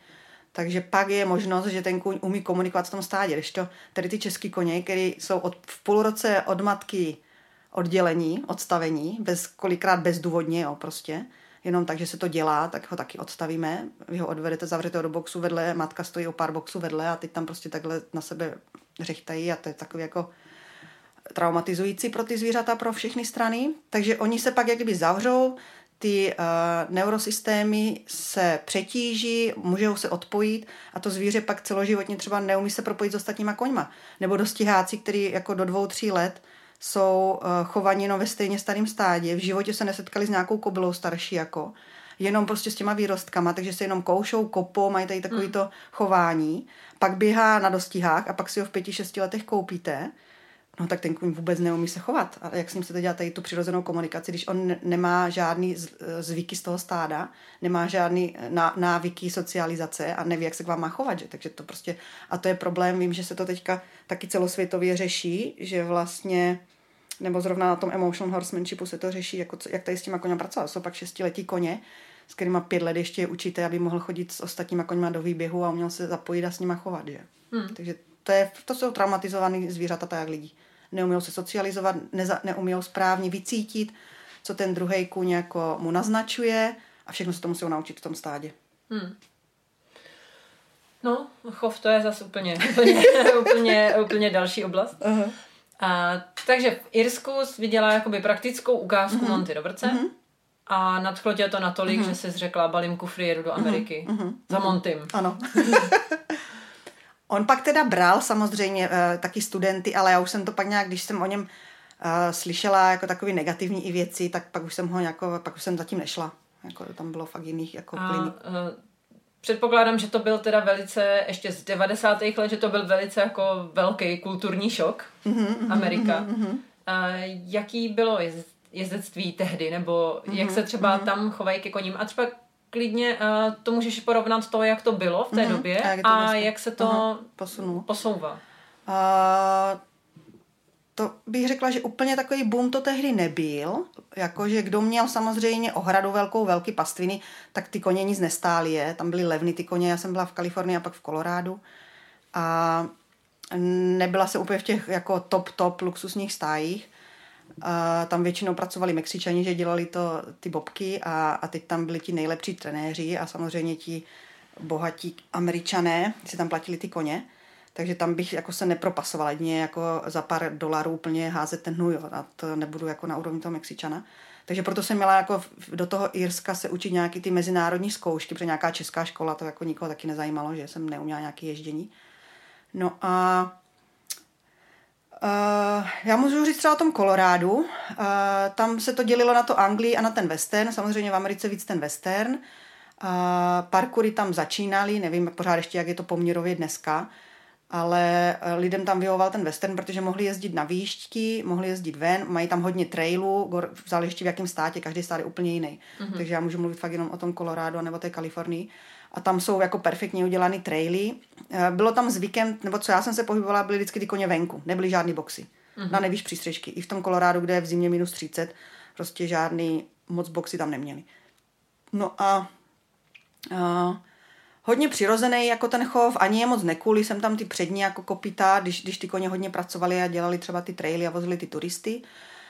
B: Takže pak je možnost, že ten kůň umí komunikovat v tom stádě. Když to tady ty český koně, které jsou od, v půl roce od matky oddělení, odstavení, bez, kolikrát bezdůvodně, jo, prostě, jenom tak, že se to dělá, tak ho taky odstavíme. Vy ho odvedete, zavřete ho do boxu vedle, matka stojí o pár boxů vedle a teď tam prostě takhle na sebe řechtají a to je takový jako traumatizující pro ty zvířata, pro všechny strany. Takže oni se pak jak kdyby zavřou, ty uh, neurosystémy se přetíží, můžou se odpojit a to zvíře pak celoživotně třeba neumí se propojit s ostatníma koňma. Nebo dostiháci, který jako do dvou, tří let jsou uh, chovaní jenom ve stejně starém stádě, v životě se nesetkali s nějakou kobylou starší jako, jenom prostě s těma výrostkama, takže se jenom koušou, kopou, mají tady takovýto hmm. chování, pak běhá na dostihách a pak si ho v pěti, šesti letech koupíte no tak ten kůň vůbec neumí se chovat. A jak s ním chcete dělat tady tu přirozenou komunikaci, když on nemá žádný zvyky z toho stáda, nemá žádný návyky socializace a neví, jak se k vám má chovat. Že? Takže to prostě, a to je problém, vím, že se to teďka taky celosvětově řeší, že vlastně nebo zrovna na tom emotional horsemanshipu se to řeší, jako, jak tady s těma koněma pracovat. Jsou pak šestiletí koně, s kterýma pět let ještě je učíte, aby mohl chodit s ostatníma koněma do výběhu a uměl se zapojit a s nima chovat. Že? Hmm. Takže to, je, to jsou traumatizované zvířata tak jak lidi. Neuměl se socializovat, neza, neuměl správně vycítit, co ten druhý kůň jako mu naznačuje a všechno se to musí naučit v tom stádě. Hmm.
A: No, chov to je zase úplně, úplně, úplně, úplně další oblast. Uh-huh. A, takže v Irsku jsi viděla jakoby praktickou ukázku uh-huh. Monty Robertse uh-huh. a nadchlo tě to natolik, uh-huh. že jsi řekla balím kufry, jedu do Ameriky. Uh-huh. Za Montym.
B: Ano. On pak teda bral samozřejmě uh, taky studenty, ale já už jsem to pak nějak, když jsem o něm uh, slyšela jako takový negativní i věci, tak pak už jsem ho jako, pak už jsem zatím nešla. Jako, tam bylo fakt jiných jako A, klinik. Uh,
A: předpokládám, že to byl teda velice, ještě z 90. let, že to byl velice jako velký kulturní šok, mm-hmm, Amerika. Mm-hmm. Uh, jaký bylo jezdectví tehdy, nebo mm-hmm, jak se třeba mm-hmm. tam chovají ke koním? A třeba klidně uh, to můžeš porovnat to, jak to bylo v té mm-hmm. době a jak, a vlastně, jak se to posunulo. posouvá. Uh,
B: to bych řekla, že úplně takový boom to tehdy nebyl. Jakože kdo měl samozřejmě ohradu velkou, velký pastviny, tak ty koně nic nestály je. Tam byly levny ty koně, já jsem byla v Kalifornii a pak v Kolorádu. A nebyla se úplně v těch jako top, top luxusních stájích. A tam většinou pracovali Mexičani, že dělali to ty bobky a, a teď tam byli ti nejlepší trenéři a samozřejmě ti bohatí američané si tam platili ty koně. Takže tam bych jako se nepropasovala jedině jako za pár dolarů úplně házet ten hnůj. A to nebudu jako na úrovni toho Mexičana. Takže proto jsem měla jako do toho Irska se učit nějaký ty mezinárodní zkoušky, protože nějaká česká škola to jako nikoho taky nezajímalo, že jsem neuměla nějaké ježdění. No a Uh, já můžu říct třeba o tom Kolorádu. Uh, tam se to dělilo na to Anglii a na ten western. Samozřejmě v Americe víc ten western. Uh, parkury tam začínaly, nevím pořád ještě, jak je to poměrově dneska, ale lidem tam vyhovoval ten western, protože mohli jezdit na výšťky, mohli jezdit ven, mají tam hodně trailů, záleží v jakém státě, každý stát je úplně jiný. Mm-hmm. Takže já můžu mluvit fakt jenom o tom Colorado nebo té Kalifornii a tam jsou jako perfektně udělané traily. Eh, bylo tam zvykem, nebo co já jsem se pohybovala, byly vždycky ty koně venku, nebyly žádný boxy. Mm-hmm. Na nejvíc přístřežky. I v tom Kolorádu, kde je v zimě minus 30, prostě žádný moc boxy tam neměli. No a, a hodně přirozený jako ten chov, ani je moc nekuli, jsem tam ty přední jako kopita, když, když ty koně hodně pracovali a dělali třeba ty traily a vozili ty turisty.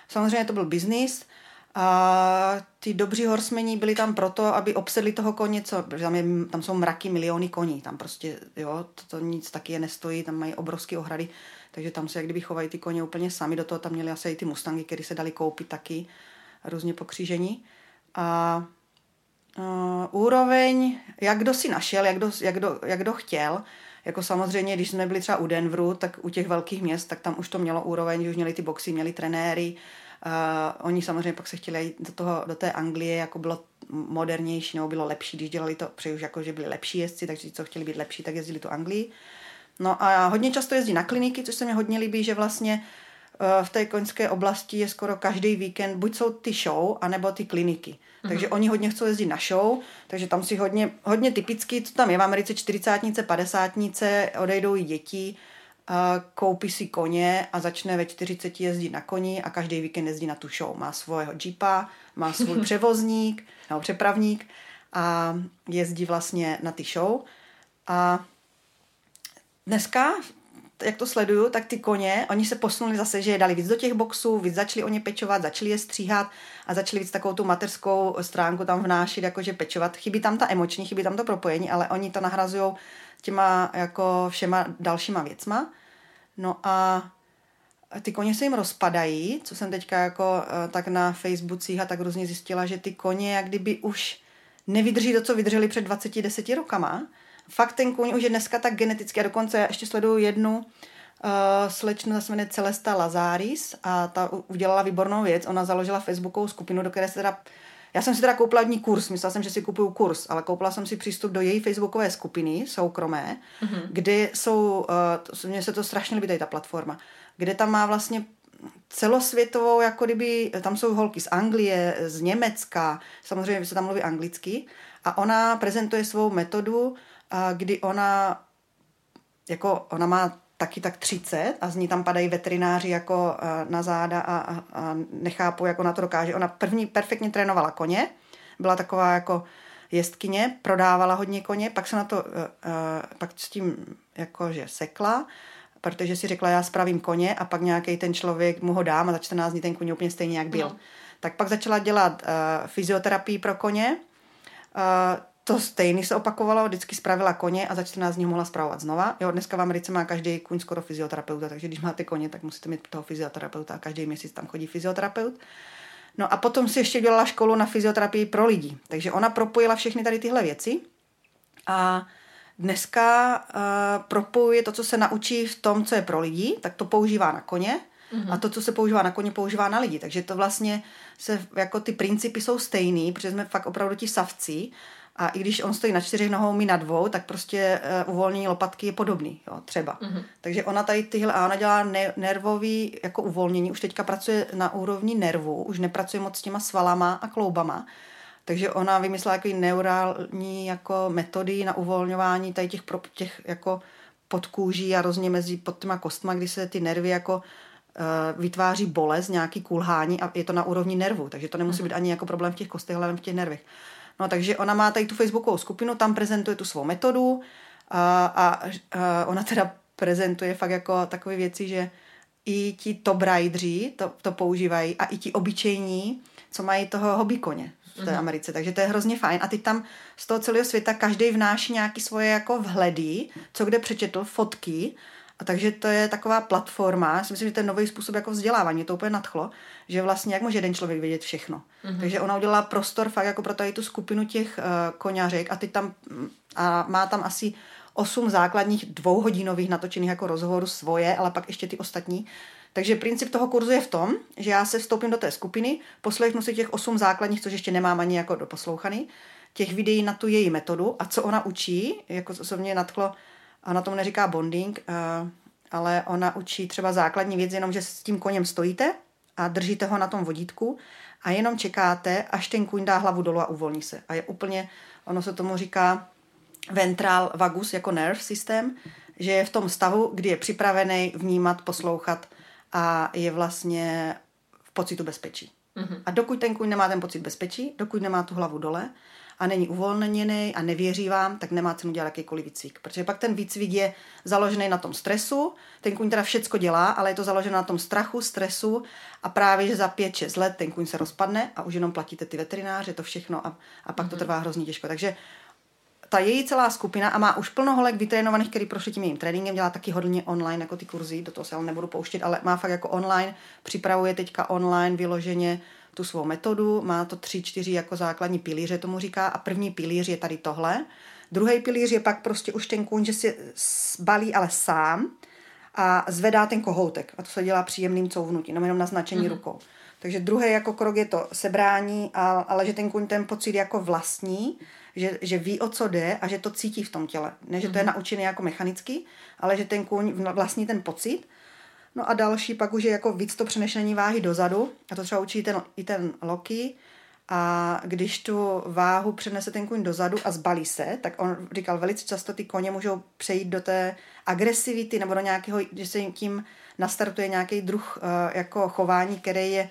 B: Samozřejmě to byl biznis, a ty dobří horsmeni byli tam proto, aby obsedli toho koně, co, tam, je, tam jsou mraky, miliony koní, tam prostě, jo, to, to nic taky je nestojí, tam mají obrovské ohrady, takže tam se jak kdyby chovají ty koně úplně sami, do toho tam měli asi i ty mustangy, které se dali koupit taky, různě pokřížení. A uh, úroveň, jak kdo si našel, jak kdo, jak, kdo, jak kdo chtěl, jako samozřejmě, když jsme byli třeba u Denveru, tak u těch velkých měst, tak tam už to mělo úroveň, už měli ty boxy, měli trenéry, Uh, oni samozřejmě pak se chtěli jít do, toho, do té Anglie, jako bylo modernější nebo bylo lepší, když dělali to, přeji už jako, že byli lepší jezdci, takže co chtěli být lepší, tak jezdili tu Anglii. No a hodně často jezdí na kliniky, což se mi hodně líbí, že vlastně uh, v té koňské oblasti je skoro každý víkend, buď jsou ty show, anebo ty kliniky. Mm-hmm. Takže oni hodně chcou jezdit na show, takže tam si hodně, hodně typicky, co tam je v Americe, čtyřicátnice, padesátnice, odejdou i děti, koupí si koně a začne ve 40 jezdit na koni a každý víkend jezdí na tu show. Má svého jeepa, má svůj převozník nebo přepravník a jezdí vlastně na ty show. A dneska, jak to sleduju, tak ty koně, oni se posunuli zase, že je dali víc do těch boxů, víc začali o ně pečovat, začali je stříhat a začali víc takovou tu materskou stránku tam vnášet, jakože pečovat. Chybí tam ta emoční, chybí tam to propojení, ale oni to nahrazují těma jako všema dalšíma věcma. No a ty koně se jim rozpadají, co jsem teďka jako eh, tak na Facebookích a tak různě zjistila, že ty koně jak kdyby už nevydrží to, co vydrželi před 20-10 rokama. Fakt ten kůň už je dneska tak geneticky a dokonce já ještě sleduju jednu uh, slečnu, se jmenuje Celesta Lazaris a ta udělala výbornou věc. Ona založila Facebookovou skupinu, do které se teda já jsem si teda koupila dní kurz, myslela jsem, že si kupuju kurz, ale koupila jsem si přístup do její facebookové skupiny, soukromé, mm-hmm. kde jsou, uh, mně se to strašně líbí, tady ta platforma, kde tam má vlastně celosvětovou, jako kdyby, tam jsou holky z Anglie, z Německa, samozřejmě se tam mluví anglicky, a ona prezentuje svou metodu, kdy ona jako ona má taky tak 30 a z ní tam padají veterináři jako na záda a, a, a nechápu, jak ona to dokáže. Ona první perfektně trénovala koně, byla taková jako jestkyně, prodávala hodně koně, pak se na to, uh, pak s tím jakože sekla, protože si řekla, já spravím koně a pak nějaký ten člověk mu ho dám a za 14 dní ten kůň úplně stejně, jak byl. No. Tak pak začala dělat uh, fyzioterapii pro koně. Uh, to stejný se opakovalo, vždycky spravila koně a za 14 dní mohla spravovat znova. Jo, dneska v Americe má každý kůň skoro fyzioterapeuta, takže když máte koně, tak musíte mít toho fyzioterapeuta a každý měsíc tam chodí fyzioterapeut. No a potom si ještě dělala školu na fyzioterapii pro lidi. Takže ona propojila všechny tady tyhle věci a dneska uh, propojuje to, co se naučí v tom, co je pro lidi, tak to používá na koně mm-hmm. a to, co se používá na koně, používá na lidi. Takže to vlastně se, jako ty principy jsou stejný, protože jsme fakt opravdu ti savci a i když on stojí na čtyřech nohou, my na dvou, tak prostě uh, uvolnění lopatky je podobný, jo, třeba. Mm-hmm. Takže ona tady tyhle, a ona dělá ne- nervový jako uvolnění, už teďka pracuje na úrovni nervů, už nepracuje moc s těma svalama a kloubama, takže ona vymyslela jako neurální jako metody na uvolňování tady těch, pro, těch jako podkůží a rozně mezi pod těma kostma, kdy se ty nervy jako uh, vytváří bolest, nějaký kulhání a je to na úrovni nervu, takže to nemusí mhm. být ani jako problém v těch kostech, ale v těch nervech. No takže ona má tady tu facebookovou skupinu, tam prezentuje tu svou metodu a, a, a ona teda prezentuje fakt jako takové věci, že i ti top rideři to, to používají a i ti obyčejní, co mají toho hobby koně v té mm-hmm. Americe. Takže to je hrozně fajn. A teď tam z toho celého světa každý vnáší nějaký svoje jako vhledy, co kde přečetl, fotky a takže to je taková platforma, já si myslím, že to je nový způsob jako vzdělávání, to úplně nadchlo, že vlastně jak může jeden člověk vědět všechno. Mm-hmm. Takže ona udělala prostor fakt jako pro tady tu skupinu těch uh, koňařek a ty tam a má tam asi osm základních dvouhodinových natočených jako rozhovorů svoje, ale pak ještě ty ostatní. Takže princip toho kurzu je v tom, že já se vstoupím do té skupiny, poslechnu si těch osm základních, což ještě nemám ani jako doposlouchaný, těch videí na tu její metodu a co ona učí, jako co mě nadchlo, a na tom neříká bonding, eh, ale ona učí třeba základní věc, jenom že s tím koněm stojíte a držíte ho na tom vodítku a jenom čekáte, až ten kůň dá hlavu dolů a uvolní se. A je úplně, ono se tomu říká ventral vagus jako nerve systém, že je v tom stavu, kdy je připravený vnímat, poslouchat a je vlastně v pocitu bezpečí. Mm-hmm. A dokud ten kůň nemá ten pocit bezpečí, dokud nemá tu hlavu dole, a není uvolněný a nevěří vám, tak nemá cenu dělat jakýkoliv výcvik. Protože pak ten výcvik je založený na tom stresu, ten kuň teda všecko dělá, ale je to založeno na tom strachu, stresu a právě, že za 5-6 let ten kuň se rozpadne a už jenom platíte ty veterináře, to všechno a, a pak mm-hmm. to mhm. trvá hrozně těžko. Takže ta její celá skupina a má už plno holek vytrénovaných, který prošli tím jejím tréninkem, dělá taky hodně online, jako ty kurzy, do toho se ale nebudu pouštět, ale má fakt jako online, připravuje teďka online vyloženě tu svou metodu, má to tři, čtyři jako základní pilíře, tomu říká, a první pilíř je tady tohle. Druhý pilíř je pak prostě už ten kůň, že si balí ale sám a zvedá ten kohoutek. A to se dělá příjemným couvnutím, jenom na značení mm-hmm. rukou. Takže druhý jako krok je to sebrání, a, ale že ten kůň ten pocit jako vlastní, že, že ví, o co jde a že to cítí v tom těle. Ne, že to je mhm. naučený jako mechanicky, ale že ten kůň vlastní ten pocit No a další pak už je jako víc to přenešení váhy dozadu, a to třeba učí ten, i ten Loki, A když tu váhu přenese ten kůň dozadu a zbalí se, tak on říkal, velice často ty koně můžou přejít do té agresivity nebo do nějakého, že se tím nastartuje nějaký druh uh, jako chování, který je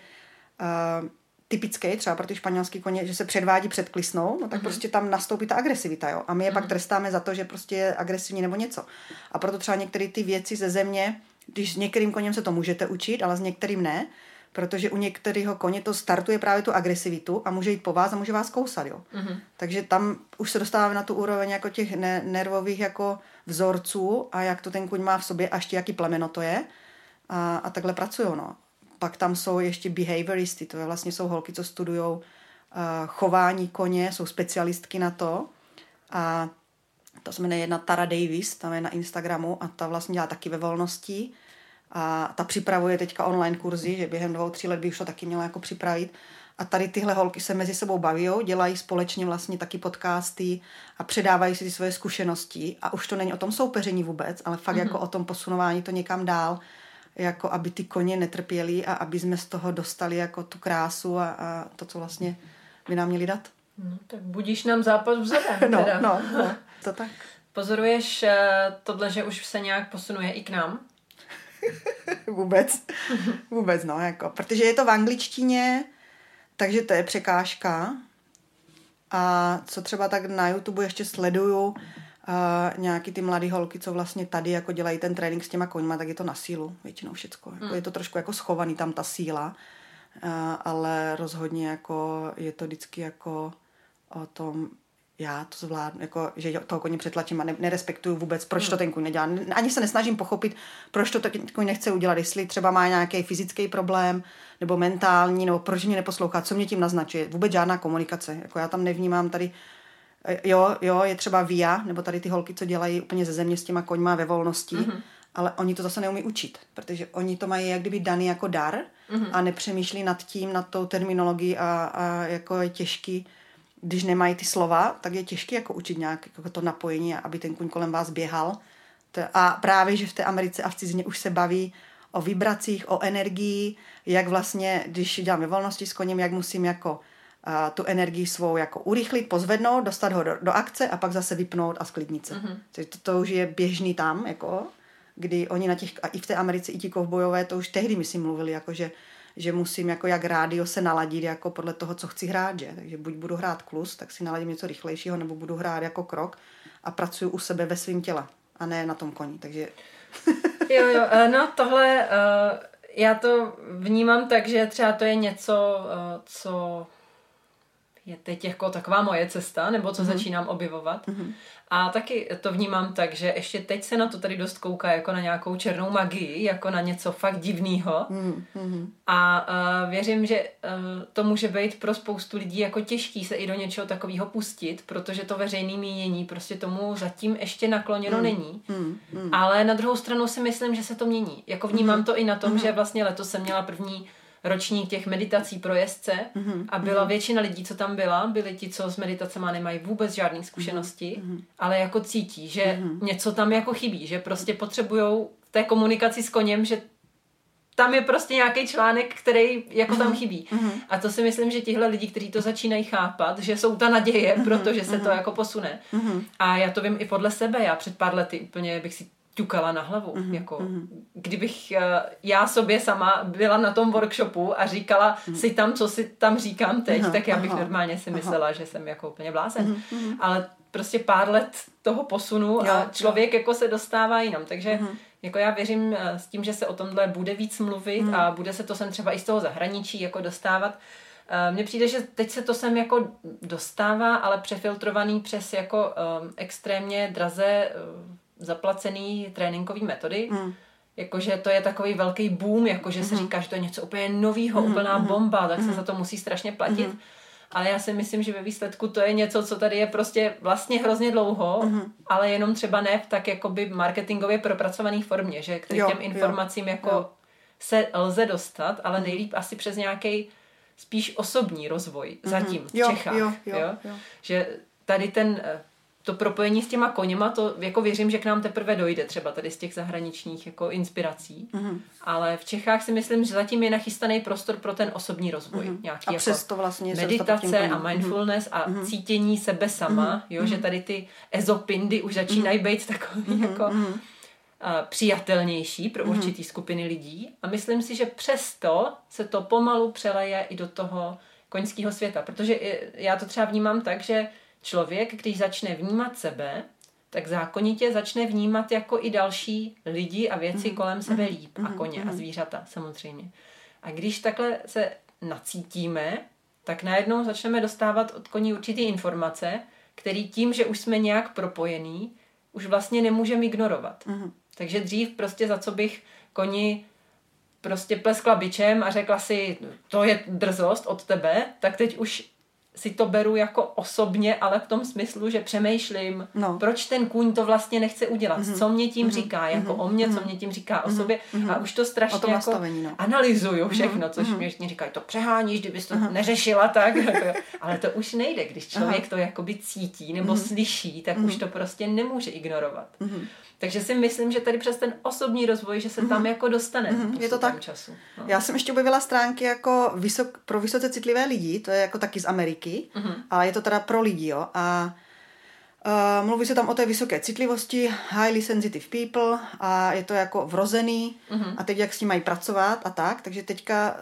B: uh, typický třeba pro ty španělský koně, že se předvádí před klisnou, no tak mm-hmm. prostě tam nastoupí ta agresivita, jo. A my je mm-hmm. pak mhm. trestáme za to, že prostě je agresivní nebo něco. A proto třeba některé ty věci ze země, když s některým koněm se to můžete učit, ale s některým ne, protože u některého koně to startuje právě tu agresivitu a může jít po vás a může vás kousat, jo. Mm-hmm. Takže tam už se dostáváme na tu úroveň jako těch ne- nervových jako vzorců a jak to ten kuň má v sobě a ještě jaký plemeno to je. A, a takhle pracují, no. Pak tam jsou ještě behavioristy, to je vlastně jsou holky, co studují uh, chování koně, jsou specialistky na to. A to se jmenuje jedna Tara Davis, tam je na Instagramu a ta vlastně dělá taky ve volnosti. A ta připravuje teďka online kurzy, že během dvou, tří let by už to taky měla jako připravit. A tady tyhle holky se mezi sebou baví, dělají společně vlastně taky podcasty a předávají si ty svoje zkušenosti. A už to není o tom soupeření vůbec, ale fakt mm-hmm. jako o tom posunování to někam dál jako aby ty koně netrpěli a aby jsme z toho dostali jako tu krásu a, a to, co vlastně by nám měli dát.
A: No, tak budíš nám zápas vzorem.
B: no, teda. no, no, to tak.
A: Pozoruješ eh, tohle, že už se nějak posunuje i k nám?
B: vůbec. Vůbec, no, jako, protože je to v angličtině, takže to je překážka. A co třeba tak na YouTube ještě sleduju, uh, nějaký ty mladé holky, co vlastně tady jako dělají ten trénink s těma koňma, tak je to na sílu většinou všecko. Jako hmm. Je to trošku jako schovaný tam ta síla, uh, ale rozhodně jako je to vždycky jako o tom, já to zvládnu, jako, že toho koně přetlačím a ne, nerespektuju vůbec, proč to hmm. ten kůň nedělá. Ani se nesnažím pochopit, proč to ten kůň nechce udělat, jestli třeba má nějaký fyzický problém, nebo mentální, nebo proč mě neposlouchá, co mě tím naznačuje. Vůbec žádná komunikace. Jako já tam nevnímám tady Jo, jo, je třeba VIA, nebo tady ty holky, co dělají úplně ze země s těma koňma ve volnosti, mm-hmm. ale oni to zase neumí učit, protože oni to mají jak kdyby daný jako dar mm-hmm. a nepřemýšlí nad tím, nad tou terminologií a, a jako je těžký, když nemají ty slova, tak je těžké jako učit nějak jako to napojení, aby ten kuň kolem vás běhal. A právě, že v té Americe a v cizině už se baví o vibracích, o energii, jak vlastně, když dělám ve volnosti s koněm, jak musím jako tu energii svou jako urychlit, pozvednout, dostat ho do, do akce a pak zase vypnout a sklidnit se. Mm-hmm. to, to už je běžný tam, jako, kdy oni na těch, a i v té Americe, i ti kovbojové, to už tehdy myslím mluvili, jako že, že musím jako jak rádio se naladit jako podle toho, co chci hrát, že? Takže buď budu hrát klus, tak si naladím něco rychlejšího, nebo budu hrát jako krok a pracuji u sebe ve svém těle a ne na tom koni, takže...
A: jo, jo, eh, no tohle, uh, já to vnímám tak, že třeba to je něco, uh, co je teď jako taková moje cesta, nebo co mm-hmm. začínám objevovat. Mm-hmm. A taky to vnímám tak, že ještě teď se na to tady dost kouká jako na nějakou černou magii, jako na něco fakt divného. Mm-hmm. A uh, věřím, že uh, to může být pro spoustu lidí jako těžký se i do něčeho takového pustit, protože to veřejné mínění prostě tomu zatím ještě nakloněno mm. není. Mm. Ale na druhou stranu si myslím, že se to mění. Jako vnímám mm. to i na tom, mm. že vlastně letos jsem měla první ročník těch meditací pro jezdce mm-hmm. a byla mm-hmm. většina lidí, co tam byla, byli ti, co s meditacemi nemají vůbec žádné zkušenosti, mm-hmm. ale jako cítí, že mm-hmm. něco tam jako chybí, že prostě potřebují v té komunikaci s koněm, že tam je prostě nějaký článek, který jako tam mhm. chybí. Mm-hmm. A to si myslím, že tihle lidi, kteří to začínají chápat, že jsou ta naděje, mm-hmm. protože se to jako posune. Mm-hmm. A já to vím i podle sebe. Já před pár lety úplně bych si ťukala na hlavu. Mm-hmm. Jako, mm-hmm. Kdybych uh, já sobě sama byla na tom workshopu a říkala mm-hmm. si tam, co si tam říkám teď, mm-hmm. tak já bych aha, normálně si myslela, aha. že jsem jako úplně blázen. Mm-hmm. Ale prostě pár let toho posunu jo, a člověk jo. jako se dostává jinam. Takže mm-hmm. jako já věřím uh, s tím, že se o tomhle bude víc mluvit mm-hmm. a bude se to sem třeba i z toho zahraničí jako dostávat. Uh, mně přijde, že teď se to sem jako dostává, ale přefiltrovaný přes jako um, extrémně draze uh, zaplacený tréninkový metody. Mm. Jakože to je takový velký boom, jakože mm. se mhm. říká, že to je něco úplně novýho, mm. úplná mhm. bomba, tak mm. se mhm. za to musí strašně platit. Mm. Ale já si myslím, že ve výsledku to je něco, co tady je prostě vlastně hrozně dlouho, mm. ale jenom třeba ne v tak jakoby marketingově propracované formě, že k těm informacím jo, jako jo. se lze dostat, ale nejlíp asi přes nějaký spíš osobní rozvoj zatím v
B: jo,
A: Čechách.
B: Jo, jo, jo.
A: Jo? Že tady ten eh, to propojení s těma koněma, to jako věřím, že k nám teprve dojde třeba tady z těch zahraničních jako inspirací. Mm-hmm. Ale v Čechách si myslím, že zatím je nachystaný prostor pro ten osobní rozvoj. Mm-hmm.
B: Nějaký a jako přesto vlastně
A: meditace a mindfulness mm-hmm. a mm-hmm. cítění sebe sama, mm-hmm. jo, že tady ty ezopindy už začínají mm-hmm. být takový mm-hmm. jako mm-hmm. Uh, přijatelnější pro mm-hmm. určitý skupiny lidí. A myslím si, že přesto se to pomalu přeleje i do toho koňského světa. Protože já to třeba vnímám tak, že člověk, když začne vnímat sebe, tak zákonitě začne vnímat jako i další lidi a věci mm-hmm. kolem sebe líp. Mm-hmm. A mhm. koně a mhm. zvířata samozřejmě. A když takhle se nacítíme, tak najednou začneme dostávat od koní určitý informace, který tím, že už jsme nějak propojení, už vlastně nemůžeme ignorovat. Mm-hmm. Takže dřív prostě za co bych koni prostě pleskla bičem a řekla si, to je drzost od tebe, tak teď už si to beru jako osobně, ale v tom smyslu, že přemýšlím, no. proč ten kůň to vlastně nechce udělat, mm-hmm. co mě tím mm-hmm. říká, jako mm-hmm. o mě, co mhm. mě tím říká mm-hmm. o sobě mm-hmm. a už to strašně to jako no. analyzuju všechno, což mm-hmm. mě říkají, to přeháníš, kdybys to mm-hmm. neřešila tak, jako, ale to už nejde, když člověk to jakoby cítí nebo mm-hmm. slyší, tak mm-hmm. už to prostě nemůže ignorovat. Mm-hmm. Takže si myslím, že tady přes ten osobní rozvoj, že se mm-hmm. tam jako dostane. Mm-hmm.
B: Je to tak. Času. No. Já jsem ještě objevila stránky jako vysok, pro vysoce citlivé lidi, to je jako taky z Ameriky, mm-hmm. ale je to teda pro lidi, jo. A Uh, mluví se tam o té vysoké citlivosti, highly sensitive people a je to jako vrozený mm-hmm. a teď jak s tím mají pracovat a tak, takže teďka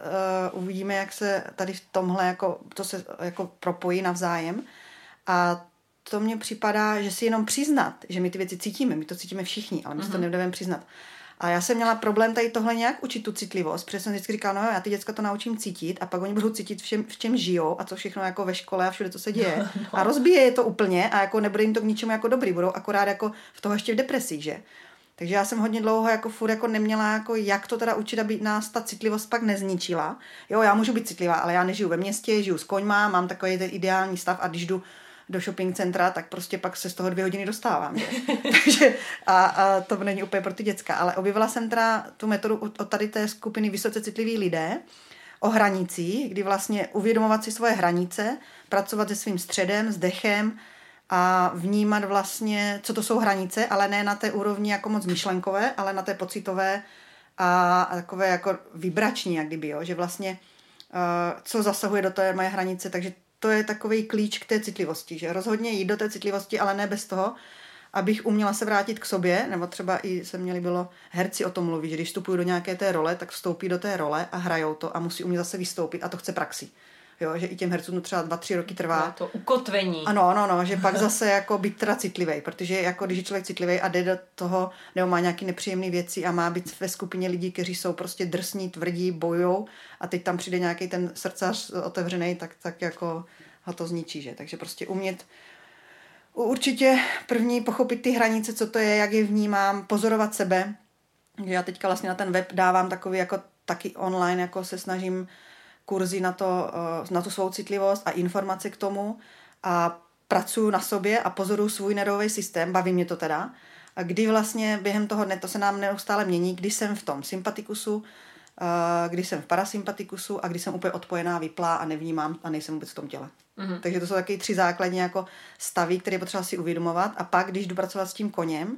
B: uh, uvidíme, jak se tady v tomhle jako, to se jako propojí navzájem a to mně připadá, že si jenom přiznat, že my ty věci cítíme, my to cítíme všichni, ale my si to mhm. nebudeme přiznat. A já jsem měla problém tady tohle nějak učit tu citlivost, protože jsem vždycky říkala, no já ty děcka to naučím cítit a pak oni budou cítit, v čem, v čem žijou a co všechno jako ve škole a všude, co se děje. No. A rozbíje je to úplně a jako nebude jim to k ničemu jako dobrý, budou akorát jako v toho ještě v depresích, že? Takže já jsem hodně dlouho jako furt jako neměla jako jak to teda učit, aby nás ta citlivost pak nezničila. Jo, já můžu být citlivá, ale já nežiju ve městě, žiju s koňma, mám takový ten ideální stav a když jdu do shopping centra, tak prostě pak se z toho dvě hodiny dostávám. Že? Takže a, a, to není úplně pro ty děcka. Ale objevila jsem teda tu metodu od, tady té skupiny vysoce citliví lidé o hranicích, kdy vlastně uvědomovat si svoje hranice, pracovat se svým středem, s dechem a vnímat vlastně, co to jsou hranice, ale ne na té úrovni jako moc myšlenkové, ale na té pocitové a takové jako vibrační, jak kdyby, jo? že vlastně uh, co zasahuje do té moje hranice, takže to je takový klíč k té citlivosti, že rozhodně jít do té citlivosti, ale ne bez toho, abych uměla se vrátit k sobě, nebo třeba i se měli bylo herci o tom mluvit, že když vstupují do nějaké té role, tak vstoupí do té role a hrajou to a musí umět zase vystoupit a to chce praxi. Jo, že i těm hercům to třeba dva, tři roky trvá.
A: Je to ukotvení.
B: Ano, ano, ano, že pak zase jako být teda citlivý, protože jako když je člověk citlivý a jde do toho, nebo má nějaké nepříjemné věci a má být ve skupině lidí, kteří jsou prostě drsní, tvrdí, bojou a teď tam přijde nějaký ten srdcař otevřený, tak, tak jako ho to zničí, že? Takže prostě umět určitě první pochopit ty hranice, co to je, jak je vnímám, pozorovat sebe. Já teďka vlastně na ten web dávám takový jako taky online, jako se snažím kurzy na, to, eh, na tu svou citlivost a informace k tomu a pracuji na sobě a pozoruju svůj nervový systém, baví mě to teda. A kdy vlastně během toho dne, to se nám neustále mění, když jsem v tom sympatikusu, eh, když jsem v parasympatikusu a když jsem úplně odpojená, vyplá a nevnímám a nejsem vůbec v tom těle. Mm-hmm. Takže to jsou taky tři základní jako stavy, které je potřeba si uvědomovat. A pak, když jdu pracovat s tím koněm,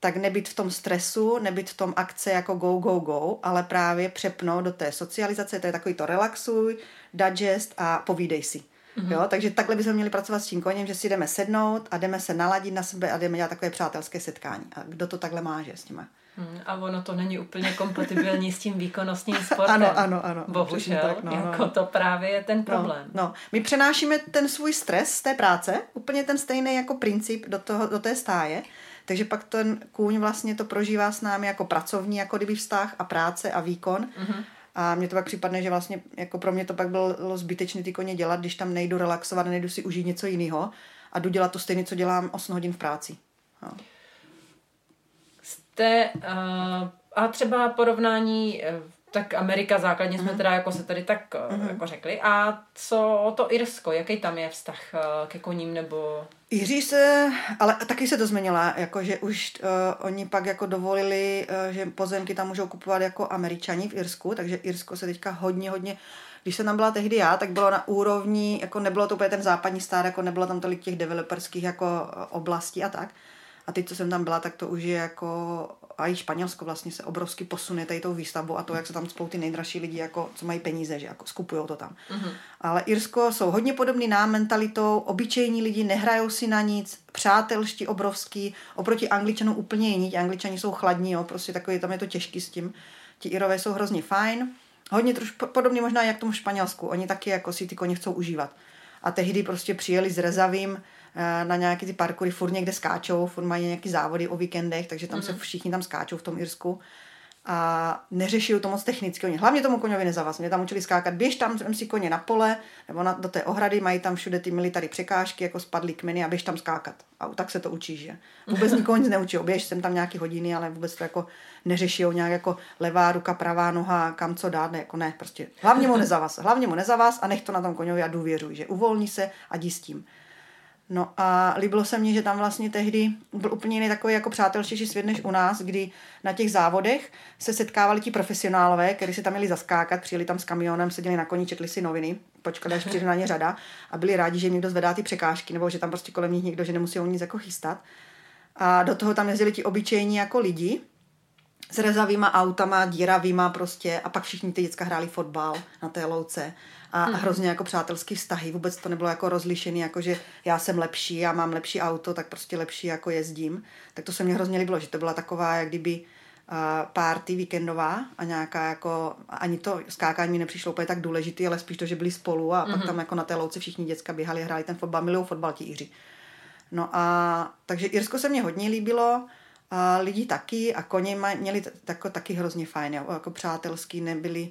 B: tak nebyt v tom stresu, nebyt v tom akce jako go, go, go, ale právě přepnout do té socializace, to je takový to relaxuj, digest a povídej si. Mm-hmm. Jo, takže takhle bychom měli pracovat s tím koněm, že si jdeme sednout a jdeme se naladit na sebe a jdeme dělat takové přátelské setkání. A kdo to takhle má, že s těma?
A: Hmm, a ono to není úplně kompatibilní s tím výkonnostním sportem.
B: Ano, ano, ano.
A: Bohužel, tak, no, jako no. to právě je ten no, problém.
B: No, no. My přenášíme ten svůj stres z té práce, úplně ten stejný jako princip do, toho, do té stáje, takže pak ten kůň vlastně to prožívá s námi jako pracovní, jako kdyby vztah a práce a výkon. Mm-hmm. A mně to pak připadne, že vlastně jako pro mě to pak bylo zbytečné ty koně dělat, když tam nejdu relaxovat, nejdu si užít něco jiného a jdu dělat to stejné, co dělám 8 hodin v práci. No.
A: Jste, uh, a třeba porovnání uh, tak Amerika základně jsme mm. teda jako se tady tak mm. jako řekli. A co to Irsko, jaký tam je vztah uh, ke koním nebo...
B: Jiří se, ale taky se to změnila, jako že už uh, oni pak jako dovolili, uh, že pozemky tam můžou kupovat jako američani v Irsku, takže Irsko se teďka hodně, hodně když jsem tam byla tehdy já, tak bylo na úrovni, jako nebylo to úplně ten západní stát, jako nebylo tam tolik těch developerských jako oblastí a tak. A teď, co jsem tam byla, tak to už je jako a i Španělsko vlastně se obrovsky posune tady tou výstavbou a to, jak se tam spou ty nejdražší lidi, jako, co mají peníze, že jako skupují to tam. Mm-hmm. Ale Irsko jsou hodně podobný nám mentalitou, obyčejní lidi, nehrajou si na nic, přátelští obrovský, oproti Angličanům úplně jiní, Angličani jsou chladní, jo, prostě takový, tam je to těžký s tím. Ti Irové jsou hrozně fajn, hodně troš, podobně možná jak tomu Španělsku, oni taky jako si ty koně chcou užívat. A tehdy prostě přijeli s Rezavým, na nějaké ty parkury, furt někde skáčou, furt mají nějaké závody o víkendech, takže tam mm. se mhm. všichni tam skáčou v tom Irsku a neřeší to moc technicky. Oni hlavně tomu koňovi nezavaz. Mě tam učili skákat, běž tam, tam si koně na pole, nebo na, do té ohrady, mají tam všude ty military překážky, jako spadly kmeny a běž tam skákat. A tak se to učí, že? Vůbec nikoho nic neučí. Běž jsem tam nějaký hodiny, ale vůbec to jako neřeší nějak jako levá ruka, pravá noha, kam co dát, ne, jako ne, prostě. Hlavně mu nezavaz, hlavně mu nezavaz a nech to na tom koňovi a důvěřuj, že uvolní se a jdi s tím. No a líbilo se mně, že tam vlastně tehdy byl úplně jiný takový jako přátelštější svět než u nás, kdy na těch závodech se setkávali ti profesionálové, kteří si tam měli zaskákat, přijeli tam s kamionem, seděli na koni, četli si noviny, počkali, až přijde na ně řada a byli rádi, že jim někdo zvedá ty překážky, nebo že tam prostě kolem nich někdo, že nemusí nic jako chystat. A do toho tam jezdili ti obyčejní jako lidi, s rezavýma autama, díravýma prostě a pak všichni ty děcka hráli fotbal na té louce a hmm. hrozně jako přátelský vztahy. Vůbec to nebylo jako rozlišený, jako že já jsem lepší, já mám lepší auto, tak prostě lepší jako jezdím. Tak to se mně hrozně líbilo, že to byla taková, jak kdyby uh, party víkendová a nějaká jako, ani to skákání mi nepřišlo úplně tak důležitý, ale spíš to, že byli spolu a mm-hmm. pak mhm. tam jako na té louce všichni děcka běhali, hráli ten fotbal, milují fotbal ti Jiři. No a takže Irsko se mně hodně líbilo, a lidi taky a koně měli tako, taky hrozně fajn, jo, jako přátelský, nebyli,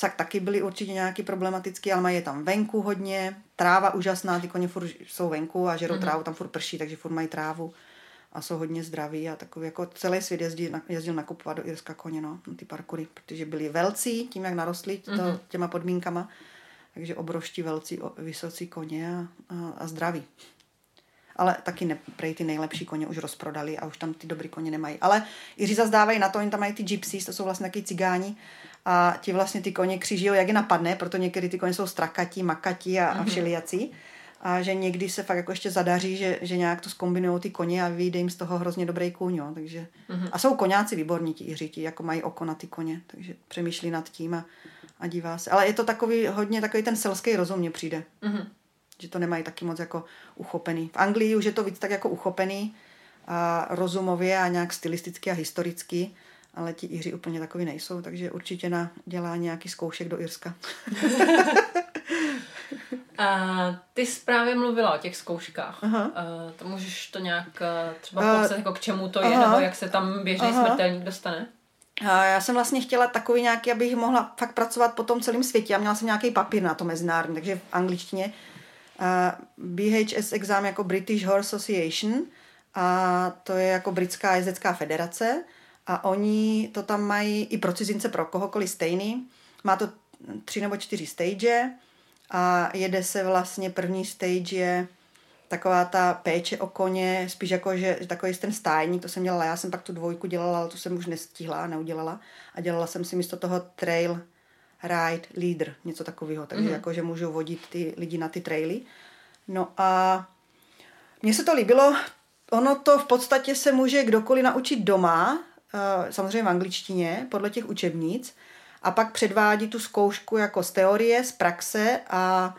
B: tak taky byly určitě nějaký problematický, ale mají je tam venku hodně, tráva úžasná, ty koně furt jsou venku a žerou mm-hmm. trávu, tam furt prší, takže furt mají trávu a jsou hodně zdraví a takový jako celý svět jezdí, jezdil nakupovat do Irska koně, no, na ty parkury, protože byli velcí, tím jak narostli to, mm-hmm. těma podmínkama, takže obrovští velcí, vysocí koně a, a, a zdraví ale taky ne, prej ty nejlepší koně už rozprodali a už tam ty dobrý koně nemají. Ale Jiří zazdávají na to, oni tam mají ty gypsies, to jsou vlastně taky cigáni a ti vlastně ty koně křiží, jak je napadne, proto někdy ty koně jsou strakatí, makatí a, a mhm. všelijací. A že někdy se fakt jako ještě zadaří, že, že nějak to zkombinují ty koně a vyjde jim z toho hrozně dobrý kůň. Jo. Takže, mm-hmm. A jsou koňáci výborní ti Jiří, ti jako mají oko na ty koně, takže přemýšlí nad tím a, a dívá se. Ale je to takový hodně takový ten selský rozum mně přijde. Mm-hmm že to nemají taky moc jako uchopený. V Anglii už je to víc tak jako uchopený a rozumově a nějak stylisticky a historicky, ale ti Iři úplně takový nejsou, takže určitě na dělá nějaký zkoušek do Irska.
A: A ty jsi právě mluvila o těch zkouškách. Aha. A to můžeš to nějak třeba popsat, jako k čemu to je, aha. nebo jak se tam běžný aha. smrtelník dostane?
B: A já jsem vlastně chtěla takový nějaký, abych mohla fakt pracovat po tom celém světě a měla jsem nějaký papír na to mezinárodní, takže v angličtině BHS exam jako British Horse Association a to je jako britská jezdecká federace a oni to tam mají i pro cizince, pro kohokoliv stejný. Má to tři nebo čtyři stage a jede se vlastně první stage je taková ta péče o koně, spíš jako, že takový ten stájník, to jsem dělala, já jsem pak tu dvojku dělala, ale to jsem už nestihla, neudělala a dělala jsem si místo toho trail ride leader, něco takového, takže mm-hmm. jako, že můžu vodit ty lidi na ty traily. No a mně se to líbilo, ono to v podstatě se může kdokoliv naučit doma, eh, samozřejmě v angličtině, podle těch učebnic, a pak předvádí tu zkoušku jako z teorie, z praxe a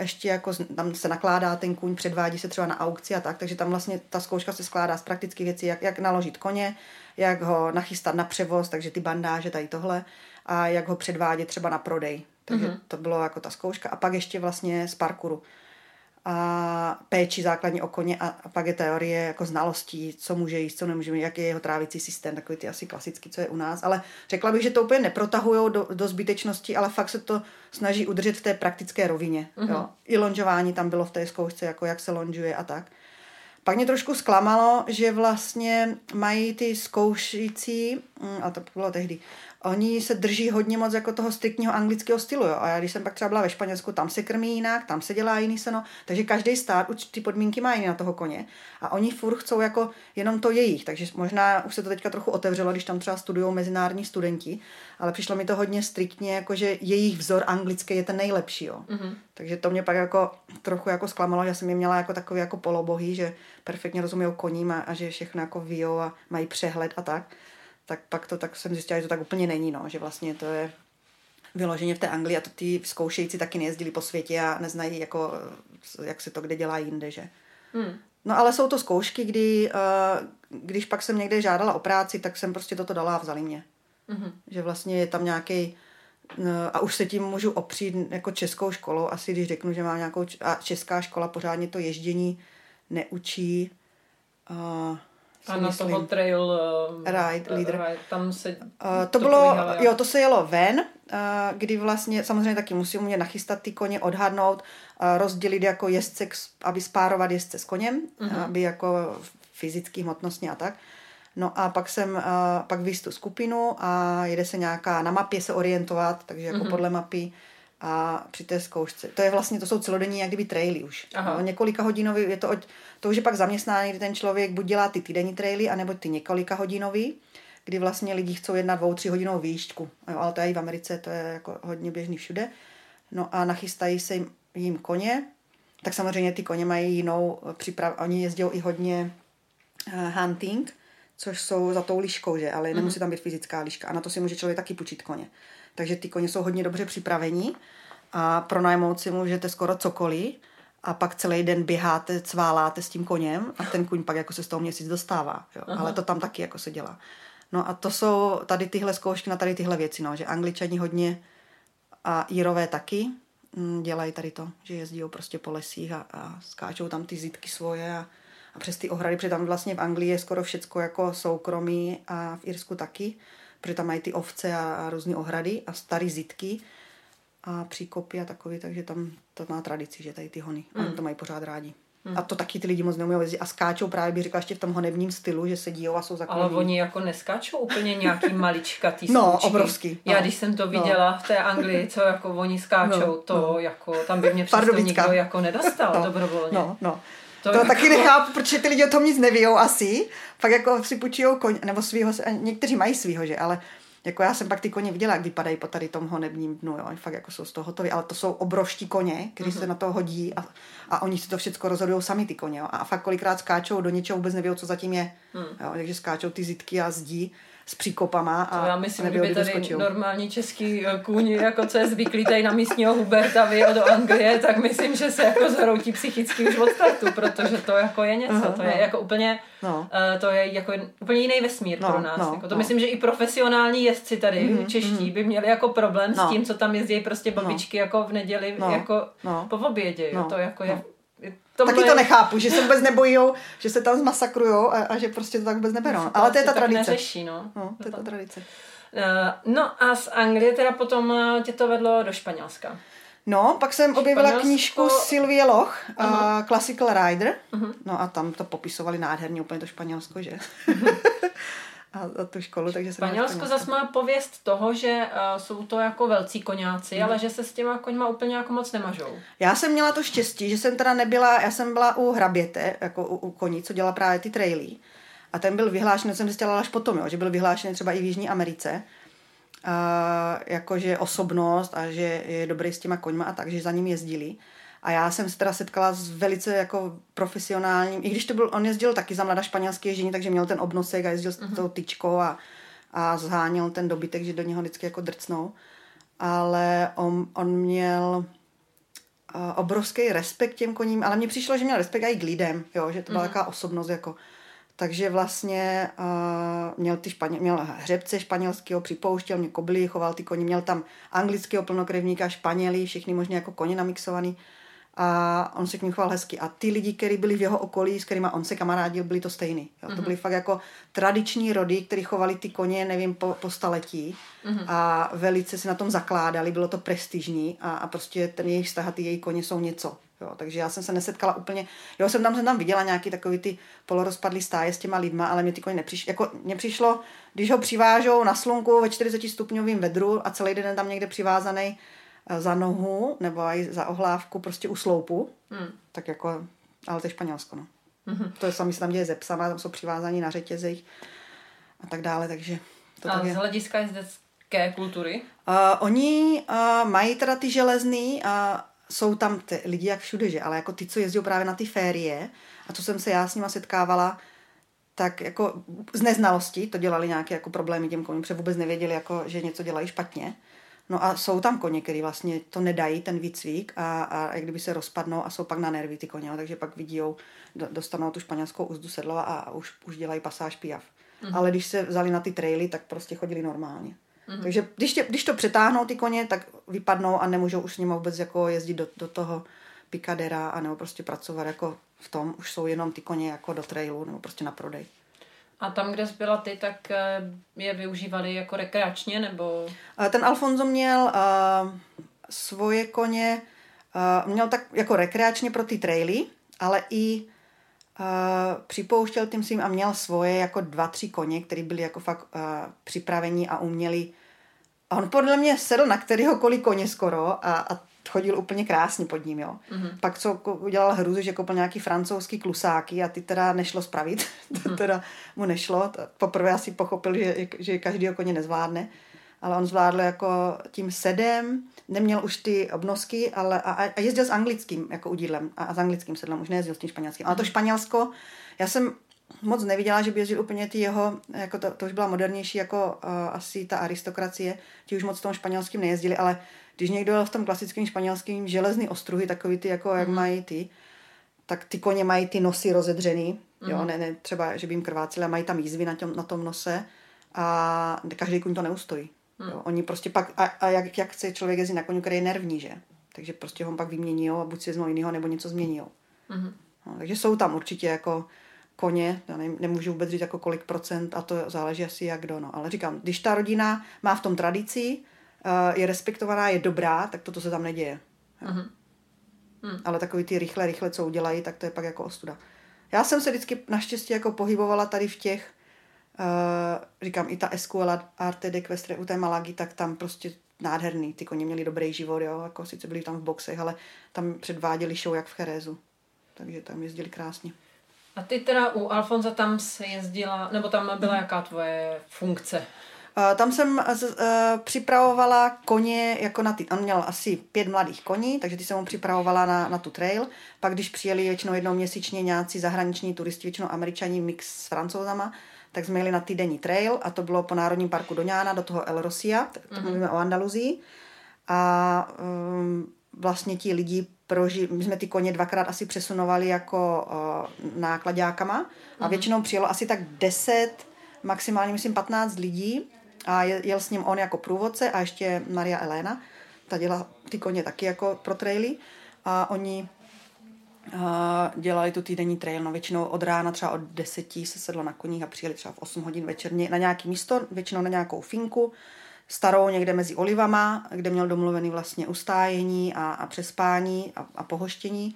B: ještě jako tam se nakládá ten kůň, předvádí se třeba na aukci a tak, takže tam vlastně ta zkouška se skládá z praktických věcí, jak, jak naložit koně, jak ho nachystat na převoz, takže ty bandáže, tady tohle, a jak ho předvádět třeba na prodej. Takže mm-hmm. to bylo jako ta zkouška. A pak ještě vlastně z parkouru. A péči základní o koně a, a pak je teorie jako znalostí, co může jíst, co nemůže jaký je jeho trávicí systém, takový ty asi klasický, co je u nás. Ale řekla bych, že to úplně neprotahují do, do zbytečnosti, ale fakt se to snaží udržet v té praktické rovině. Mm-hmm. Jo. I lonžování tam bylo v té zkoušce, jako jak se lonžuje a tak. Pak mě trošku zklamalo, že vlastně mají ty zkoušící, mm, a to bylo tehdy, oni se drží hodně moc jako toho striktního anglického stylu. Jo. A já když jsem pak třeba byla ve Španělsku, tam se krmí jinak, tam se dělá jiný seno, takže každý stát už ty podmínky má jiný na toho koně. A oni furt chcou jako jenom to jejich, takže možná už se to teďka trochu otevřelo, když tam třeba studují mezinárodní studenti, ale přišlo mi to hodně striktně, jako že jejich vzor anglický je ten nejlepší. Jo. Mm-hmm. Takže to mě pak jako trochu jako zklamalo, že jsem je měla jako takový jako polobohý, že perfektně rozumí koním a, a že všechno jako ví a mají přehled a tak tak pak to tak jsem zjistila, že to tak úplně není, no, že vlastně to je vyloženě v té Anglii a to ty zkoušející taky nejezdili po světě a neznají, jako, jak se to kde dělá jinde, že. Hmm. No ale jsou to zkoušky, kdy, uh, když pak jsem někde žádala o práci, tak jsem prostě toto dala a vzali mě. Mm-hmm. Že vlastně je tam nějaký uh, a už se tím můžu opřít jako českou školou, asi když řeknu, že mám nějakou, a česká škola pořádně to ježdění neučí. Uh,
A: a na myslím. toho trail
B: uh, ride, leader.
A: Ride, tam se uh,
B: to, to bylo, probíhalo, jo, to se jelo ven, uh, kdy vlastně samozřejmě taky musí umět nachystat ty koně, odhadnout, uh, rozdělit jako jezdce, aby spárovat jezdce s koněm, uh-huh. aby jako fyzicky, hmotnostně a tak. No a pak jsem, uh, pak víc tu skupinu a jede se nějaká, na mapě se orientovat, takže jako uh-huh. podle mapy a při té zkoušce. To je vlastně, to jsou celodenní jak kdyby traily už. Aha. No, několika hodinový, je to, od, to už je pak zaměstnání, kdy ten člověk buď dělá ty týdenní traily, anebo ty několika hodinový, kdy vlastně lidi chcou jedna dvou, tři hodinovou výšku. Jo, ale to je i v Americe, to je jako hodně běžný všude. No a nachystají se jim koně, tak samozřejmě ty koně mají jinou připrav, oni jezdí i hodně uh, hunting, což jsou za tou liškou, že, ale nemusí tam být fyzická liška a na to si může člověk taky půjčit koně. Takže ty koně jsou hodně dobře připravení a pronajmout si můžete skoro cokoliv a pak celý den běháte, cváláte s tím koněm a ten kuň pak jako se z toho měsíc dostává. Jo. Ale to tam taky jako se dělá. No a to jsou tady tyhle zkoušky na tady tyhle věci, no, že angličani hodně a Jirové taky mm, dělají tady to, že jezdí prostě po lesích a, a skáčou tam ty zítky svoje a, a přes ty ohrady, protože tam vlastně v Anglii je skoro všecko jako soukromí a v Irsku taky protože tam mají ty ovce a, a různé ohrady a staré zitky a příkopy a takový, takže tam to má tradici, že tady ty hony. Mm. Oni to mají pořád rádi. Mm. A to taky ty lidi moc neumí jezdit. A skáčou právě, bych řekla, ještě v tom honebním stylu, že sedí a jsou
A: zakloní. Ale oni jako neskáčou úplně nějaký maličkatý
B: No, obrovský.
A: No. Já když jsem to no. viděla no. v té Anglii, co jako oni skáčou, no, to no. jako, tam by mě přesto nikdo jako nedostal no, dobrovolně.
B: No, no. To, to taky nechápu, protože ty lidi o tom nic neví asi. Pak jako si půjčují koň, nebo svýho, někteří mají svýho, že, ale jako já jsem pak ty koně viděla, jak vypadají po tady tom honebním dnu, jo, fakt jako jsou z toho hotoví, ale to jsou obrovští koně, kteří mm-hmm. se na to hodí a, a oni si to všechno rozhodují sami ty koně, jo, a fakt kolikrát skáčou do něčeho, vůbec neví, co zatím je, mm. jo, takže skáčou ty zitky a zdí s příkopama. A
A: to já myslím, kdyby tady skočil. normální český eh, kůň, jako co je zvyklý tady na místního Huberta, vyjel do Anglie, tak myslím, že se jako zhroutí psychicky už od startu, protože to jako je něco, uh-huh, to je no. jako úplně, no. uh, to je jako úplně jiný vesmír no, pro nás. No, jako to no. myslím, že i profesionální jezdci tady, mm-hmm, čeští, mm-hmm. by měli jako problém no. s tím, co tam jezdí prostě babičky no. jako v neděli, no. jako no. po obědě, no. to jako no. je
B: Tomhle... Taky to nechápu, že se vůbec nebojou, že se tam zmasakrujou a, a že prostě to tak vůbec neberou. Ale to je ta tradice.
A: Neřeší, no.
B: no. to je ta tradice.
A: Uh, no a z Anglie teda potom eh, tě to vedlo do Španělska.
B: No, pak jsem objevila Španělsko... knížku Sylvie Loch, uh, Classical Rider. Uh-huh. No a tam to popisovali nádherně úplně to Španělsko, že? Uh-huh. a, a tu školu, takže
A: Španělsko zase má pověst toho, že uh, jsou to jako velcí koňáci, mm. ale že se s těma koňma úplně jako moc nemažou.
B: Já jsem měla to štěstí, že jsem teda nebyla, já jsem byla u hraběte, jako u, u koní, co dělá právě ty traily. A ten byl vyhlášen, jsem zjistila až potom, jo, že byl vyhlášen třeba i v Jižní Americe, uh, jakože osobnost a že je dobrý s těma koňma a tak, že za ním jezdili. A já jsem se teda setkala s velice jako profesionálním, i když to byl, on jezdil taky za mladá španělský ježdění, takže měl ten obnosek a jezdil uh-huh. s tou tyčkou a, a zháněl ten dobytek, že do něho vždycky jako drcnou. Ale on, on měl uh, obrovský respekt těm koním, ale mně přišlo, že měl respekt i k lidem, jo, že to byla uh-huh. taková osobnost jako takže vlastně uh, měl, ty španěl, měl hřebce španělského, připouštěl, mě kobily, choval ty koně, měl tam anglického plnokrevníka, španělí, všechny možně jako koně namixovaný a on se k ním choval hezky. A ty lidi, kteří byli v jeho okolí, s kterými on se kamarádil, byli to stejný. Jo? Mm-hmm. To mhm. byly fakt jako tradiční rody, kteří chovali ty koně, nevím, po, po staletí mm-hmm. a velice se na tom zakládali, bylo to prestižní a, a prostě ten jejich vztah a ty jejich koně jsou něco. Jo, takže já jsem se nesetkala úplně, jo, jsem tam, jsem tam viděla nějaký takový ty polorozpadlý stáje s těma lidma, ale mě ty koně nepřišlo, jako mně přišlo, když ho přivážou na slunku ve 40 stupňovém vedru a celý den tam někde přivázaný za nohu nebo i za ohlávku prostě u sloupu, hmm. tak jako, ale to je Španělsko, no. Mm-hmm. To je samé se tam děje ze psama, tam jsou přivázaní na řetězích a tak dále, takže
A: to a tak je. z hlediska jezdecké kultury?
B: Uh, oni uh, mají teda ty železný a jsou tam ty lidi jak všude, že? Ale jako ty, co jezdí právě na ty férie a co jsem se já s nima setkávala, tak jako z neznalosti to dělali nějaké jako problémy těm koním, protože vůbec nevěděli, jako, že něco dělají špatně. No a jsou tam koně, který vlastně to nedají, ten výcvik a, a jak kdyby se rozpadnou a jsou pak na nervy ty koně, takže pak vidí, dostanou tu španělskou úzdu sedla a už, už dělají pasáž pijav. Mm-hmm. Ale když se vzali na ty traily, tak prostě chodili normálně. Mm-hmm. Takže když, tě, když to přetáhnou ty koně, tak vypadnou a nemůžou už s nimi vůbec jako jezdit do, do toho pikadera a nebo prostě pracovat jako v tom. Už jsou jenom ty koně jako do trailu nebo prostě na prodej.
A: A tam, kde byla ty, tak eh, je využívali jako rekreačně, nebo?
B: Ten Alfonso měl uh, svoje koně, uh, měl tak jako rekreačně pro ty traily, ale i uh, připouštěl tím svým a měl svoje jako dva, tři koně, které byly jako fakt uh, připravení a uměli. A on podle mě sedl na kterýhokoliv koně skoro a, a chodil úplně krásně pod ním, jo. Mm-hmm. Pak co udělal hru, že koupil nějaký francouzský klusáky a ty teda nešlo spravit, to mhm. teda mu nešlo. Poprvé asi pochopil, že, že každý koně nezvládne, ale on zvládl jako tím sedem, neměl už ty obnosky, ale a, a jezdil s anglickým jako udílem a, a s anglickým sedlem, už nejezdil s tím španělským. Ale to mhm. Španělsko, já jsem moc neviděla, že by jezdil úplně ty jeho, jako to, to už byla modernější jako uh, asi ta aristokracie, ti už moc v tom španělským nejezdili, ale když někdo jel v tom klasickém španělském železný ostruhy, takový ty, jako jak mm. mají ty, tak ty koně mají ty nosy rozedřený, mm. jo, mhm. ne, ne, třeba, že by jim krváceli, mají tam jízvy na, tom, na tom nose a každý kuň to neustojí. Mm. Jo. Oni prostě pak, a, a jak, jak chce člověk jezdit na koni, který je nervní, že? Takže prostě ho pak vymění a buď si vezmou jinýho, nebo něco změní. Mm. No, takže jsou tam určitě jako koně, já ne, nemůžu vůbec říct jako kolik procent a to záleží asi jak kdo, no. Ale říkám, když ta rodina má v tom tradici, je respektovaná, je dobrá, tak toto se tam neděje. Uh-huh. Hmm. Ale takový ty rychle, rychle, co udělají, tak to je pak jako ostuda. Já jsem se vždycky naštěstí jako pohybovala tady v těch, uh, říkám, i ta Escuela Arte de Questre u té Malagy, tak tam prostě nádherný. Ty koně měli dobrý život, jo, jako sice byli tam v boxech, ale tam předváděli show jak v Cherezu. Takže tam jezdili krásně.
A: A ty teda u Alfonza tam se jezdila, nebo tam byla jaká tvoje funkce?
B: Uh, tam jsem uh, připravovala koně jako na ty, on měl asi pět mladých koní, takže ty jsem mu připravovala na, na tu trail. Pak když přijeli většinou jednou měsíčně nějací zahraniční turisti, většinou američani mix s francouzama, tak jsme jeli na týdenní trail a to bylo po Národním parku Doňána do toho El Rosia, to mm-hmm. mluvíme o Andaluzii. A um, vlastně ti lidi proži, my jsme ty koně dvakrát asi přesunovali jako uh, nákladákama a mm-hmm. většinou přijelo asi tak 10, maximálně myslím 15 lidí a jel s ním on jako průvodce a ještě Maria Elena, ta dělá ty koně taky jako pro traily a oni a dělali tu týdenní trail, no většinou od rána třeba od deseti se sedlo na koních a přijeli třeba v 8 hodin večerně na nějaký místo, většinou na nějakou finku, starou někde mezi olivama, kde měl domluvený vlastně ustájení a, a přespání a, a pohoštění.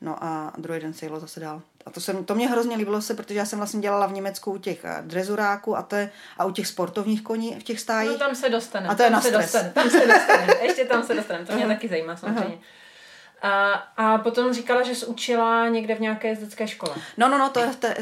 B: No a druhý den se jelo zase dál. A to, jsem, to mě hrozně líbilo se, protože já jsem vlastně dělala v Německu u těch eh, drezuráků a, to je, a u těch sportovních koní v těch stájích.
A: No tam se dostane.
B: A to je
A: tam
B: na
A: se
B: stres.
A: Dostane, tam se dostane. Ještě tam se dostane. To mě uh-huh. taky zajímá samozřejmě. Uh-huh. A, a potom říkala, že jsi učila někde v nějaké jezdecké škole.
B: No, no, no, to je v té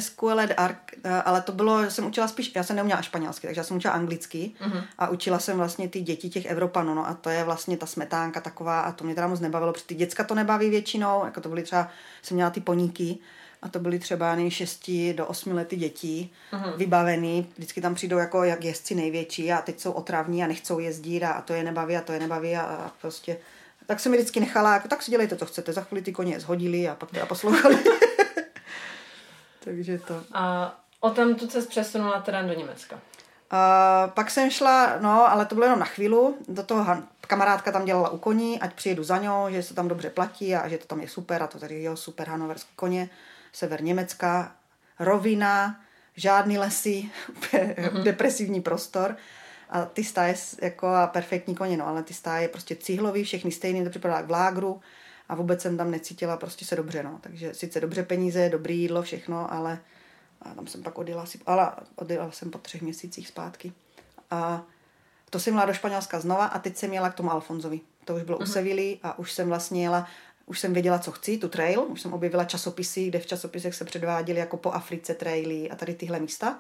B: de Arc, eh, ale to bylo, jsem učila spíš, já jsem neuměla španělsky, takže já jsem učila anglicky uh-huh. a učila jsem vlastně ty děti těch Evropanů, no a to je vlastně ta smetánka taková a to mě teda moc nebavilo, protože ty děcka to nebaví většinou, jako to byly třeba, jsem měla ty poníky, a to byly třeba nej 6 do 8 lety dětí, uh-huh. vybavený, vždycky tam přijdou jako jak jezdci největší a teď jsou otravní a nechcou jezdit a, a to je nebaví a to je nebaví a, a prostě tak jsem mi vždycky nechala, jako tak si dělejte, co chcete. Za chvíli ty koně zhodili a pak teda poslouchali. Takže to.
A: A o tam tu se přesunula teda do Německa.
B: A pak jsem šla, no, ale to bylo jenom na chvíli, do toho kamarádka tam dělala u koní, ať přijedu za ňou, že se tam dobře platí a že to tam je super a to tady jo, super hanoverský koně, sever Německa, rovina, žádný lesy, mm-hmm. depresivní prostor. A ty stáje jako a perfektní koně, no, ale ty stáje prostě cihlový, všechny stejný, to připadá k vlágru. a vůbec jsem tam necítila prostě se dobře, no. Takže sice dobře peníze, dobrý jídlo, všechno, ale a tam jsem pak odjela, si, ale odjela jsem po třech měsících zpátky. A to jsem měla do Španělska znova a teď jsem jela k tomu Alfonzovi. To už bylo uh-huh. u Sevilly a už jsem vlastně jela, už jsem věděla, co chci, tu trail, už jsem objevila časopisy, kde v časopisech se předváděly jako po Africe traily a tady tyhle místa.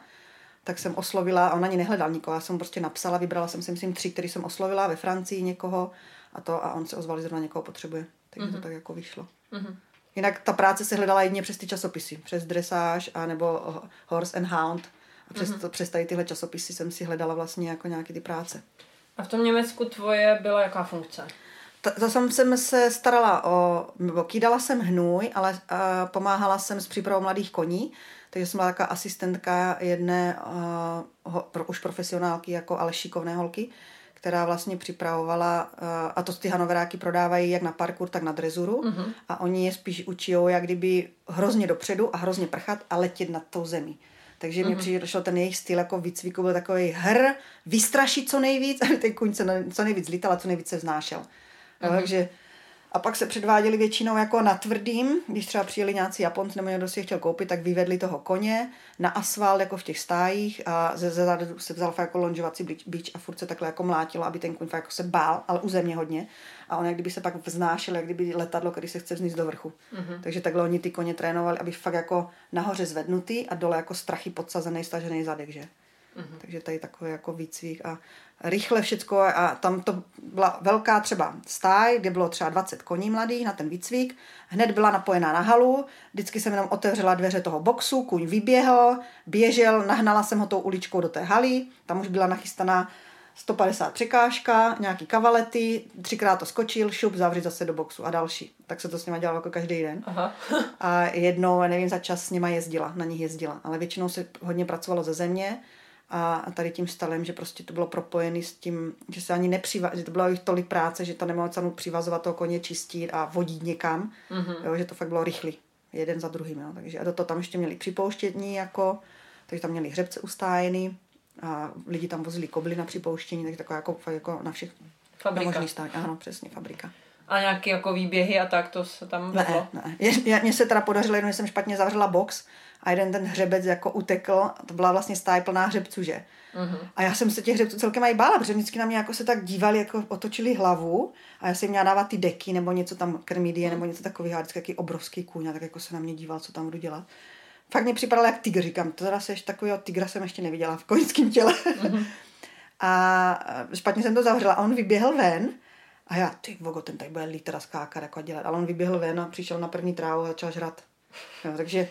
B: Tak jsem oslovila, a on ani nehledal nikoho, já jsem prostě napsala, vybrala jsem si myslím tři, který jsem oslovila ve Francii někoho a to a on se ozval, že zrovna někoho potřebuje. Takže uh-huh. to tak jako vyšlo. Uh-huh. Jinak ta práce se hledala jedině přes ty časopisy, přes Dressage a nebo Horse and Hound. A přes, mm-hmm. to, přes tady tyhle časopisy jsem si hledala vlastně jako nějaké ty práce.
A: A v tom Německu tvoje byla jaká funkce?
B: To jsem, jsem se starala o, nebo kýdala jsem hnůj, ale uh, pomáhala jsem s přípravou mladých koní, takže jsem byla taková asistentka jedné uh, ho, pro, už profesionálky jako ale šikovné holky, která vlastně připravovala, uh, a to ty hanoveráky prodávají jak na parkour, tak na drezuru uh-huh. a oni je spíš učí, jak kdyby hrozně dopředu a hrozně prchat a letět nad tou zemí. Takže mm-hmm. mi přišel ten jejich styl jako výcviku, byl takový hr, vystrašit co nejvíc, aby ten kuň se co nejvíc lítal a co nejvíc se vznášel. Mm-hmm. Takže a pak se předváděli většinou jako na tvrdým, když třeba přijeli nějací Japonci nebo někdo si je chtěl koupit, tak vyvedli toho koně na asfalt jako v těch stájích a ze zadu se vzal jako lonžovací bič a furt se takhle jako mlátilo, aby ten kuň jako se bál, ale u země hodně. A on jak kdyby se pak vznášel, jak kdyby letadlo, který se chce vzníst do vrchu. Mm-hmm. Takže takhle oni ty koně trénovali, aby fakt jako nahoře zvednutý a dole jako strachy podsazený, stažený zadek, že? Mm-hmm. Takže tady takový jako výcvik a rychle všecko a tam to byla velká třeba stáj, kde bylo třeba 20 koní mladých na ten výcvik. Hned byla napojená na halu, vždycky jsem jenom otevřela dveře toho boxu, kuň vyběhl, běžel, nahnala jsem ho tou uličkou do té haly, tam už byla nachystaná 150 překážka, nějaký kavalety, třikrát to skočil, šup, zavřít zase do boxu a další. Tak se to s nima dělalo jako každý den. Aha. a jednou, nevím, za čas s nima jezdila, na nich jezdila, ale většinou se hodně pracovalo ze země a tady tím stalem, že prostě to bylo propojené s tím, že se ani nepřiva, že to bylo jich tolik práce, že to nemohlo cenu přivazovat toho koně čistit a vodit někam, mm-hmm. jo, že to fakt bylo rychlý, jeden za druhým, jo. takže a do toho tam ještě měli připouštění jako, takže tam měli hřebce ustájený a lidi tam vozili kobly na připouštění, takže taková jako, jako na všech
A: fabrika.
B: Na stát, ano, přesně, fabrika.
A: A nějaké jako výběhy a tak, to se tam?
B: Ne, ne. Mně se teda podařilo, jenom jsem špatně zavřela box a jeden ten hřebec jako utekl, to byla vlastně stáj plná hřebců, že? Uh-huh. A já jsem se těch hřebců celkem mají bála, protože vždycky na mě jako se tak dívali, jako otočili hlavu a já jsem měla dávat ty deky nebo něco tam, krmidie uh-huh. nebo něco takového, vždycky jaký obrovský kůň a tak jako se na mě díval, co tam budu dělat. Fakt mě připadalo jak tygr, říkám, to zase ještě takového tygra jsem ještě neviděla v koňském těle. Uh-huh. a špatně jsem to zavřela a on vyběhl ven a já, ty vogo, ten tady bude lítera skákat jako dělat. Ale on vyběhl ven a přišel na první trávu a začal žrat. Jo, takže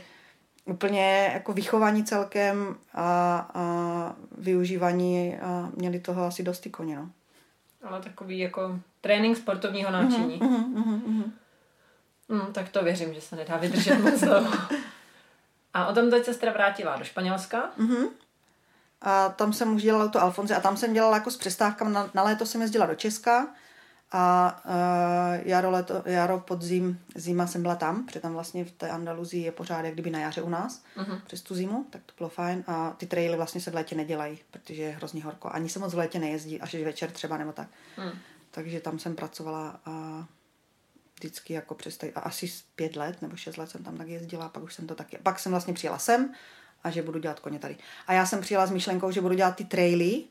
B: úplně jako vychování celkem a, a využívání a měli toho asi dost ty koně, no.
A: Ale takový jako trénink sportovního náčiní. Uh-huh, uh-huh, uh-huh. Mm, tak to věřím, že se nedá vydržet moc dlouho. A o tom teď se teda vrátila do Španělska. Uh-huh.
B: A tam jsem už dělala to Alfonze a tam jsem dělala jako s přestávkami. Na, na léto jsem jezdila do Česka a uh, jaro, leto, jaro, podzim, zima jsem byla tam, protože tam vlastně v té Andaluzii je pořád jak kdyby na jaře u nás, uh-huh. přes tu zimu, tak to bylo fajn. A ty traily vlastně se v létě nedělají, protože je hrozně horko. Ani se moc v létě nejezdí, až večer třeba nebo tak. Uh-huh. Takže tam jsem pracovala a vždycky jako přes tady, a asi pět let nebo šest let jsem tam tak jezdila, pak už jsem to taky, pak jsem vlastně přijela sem a že budu dělat koně tady. A já jsem přijela s myšlenkou, že budu dělat ty traily,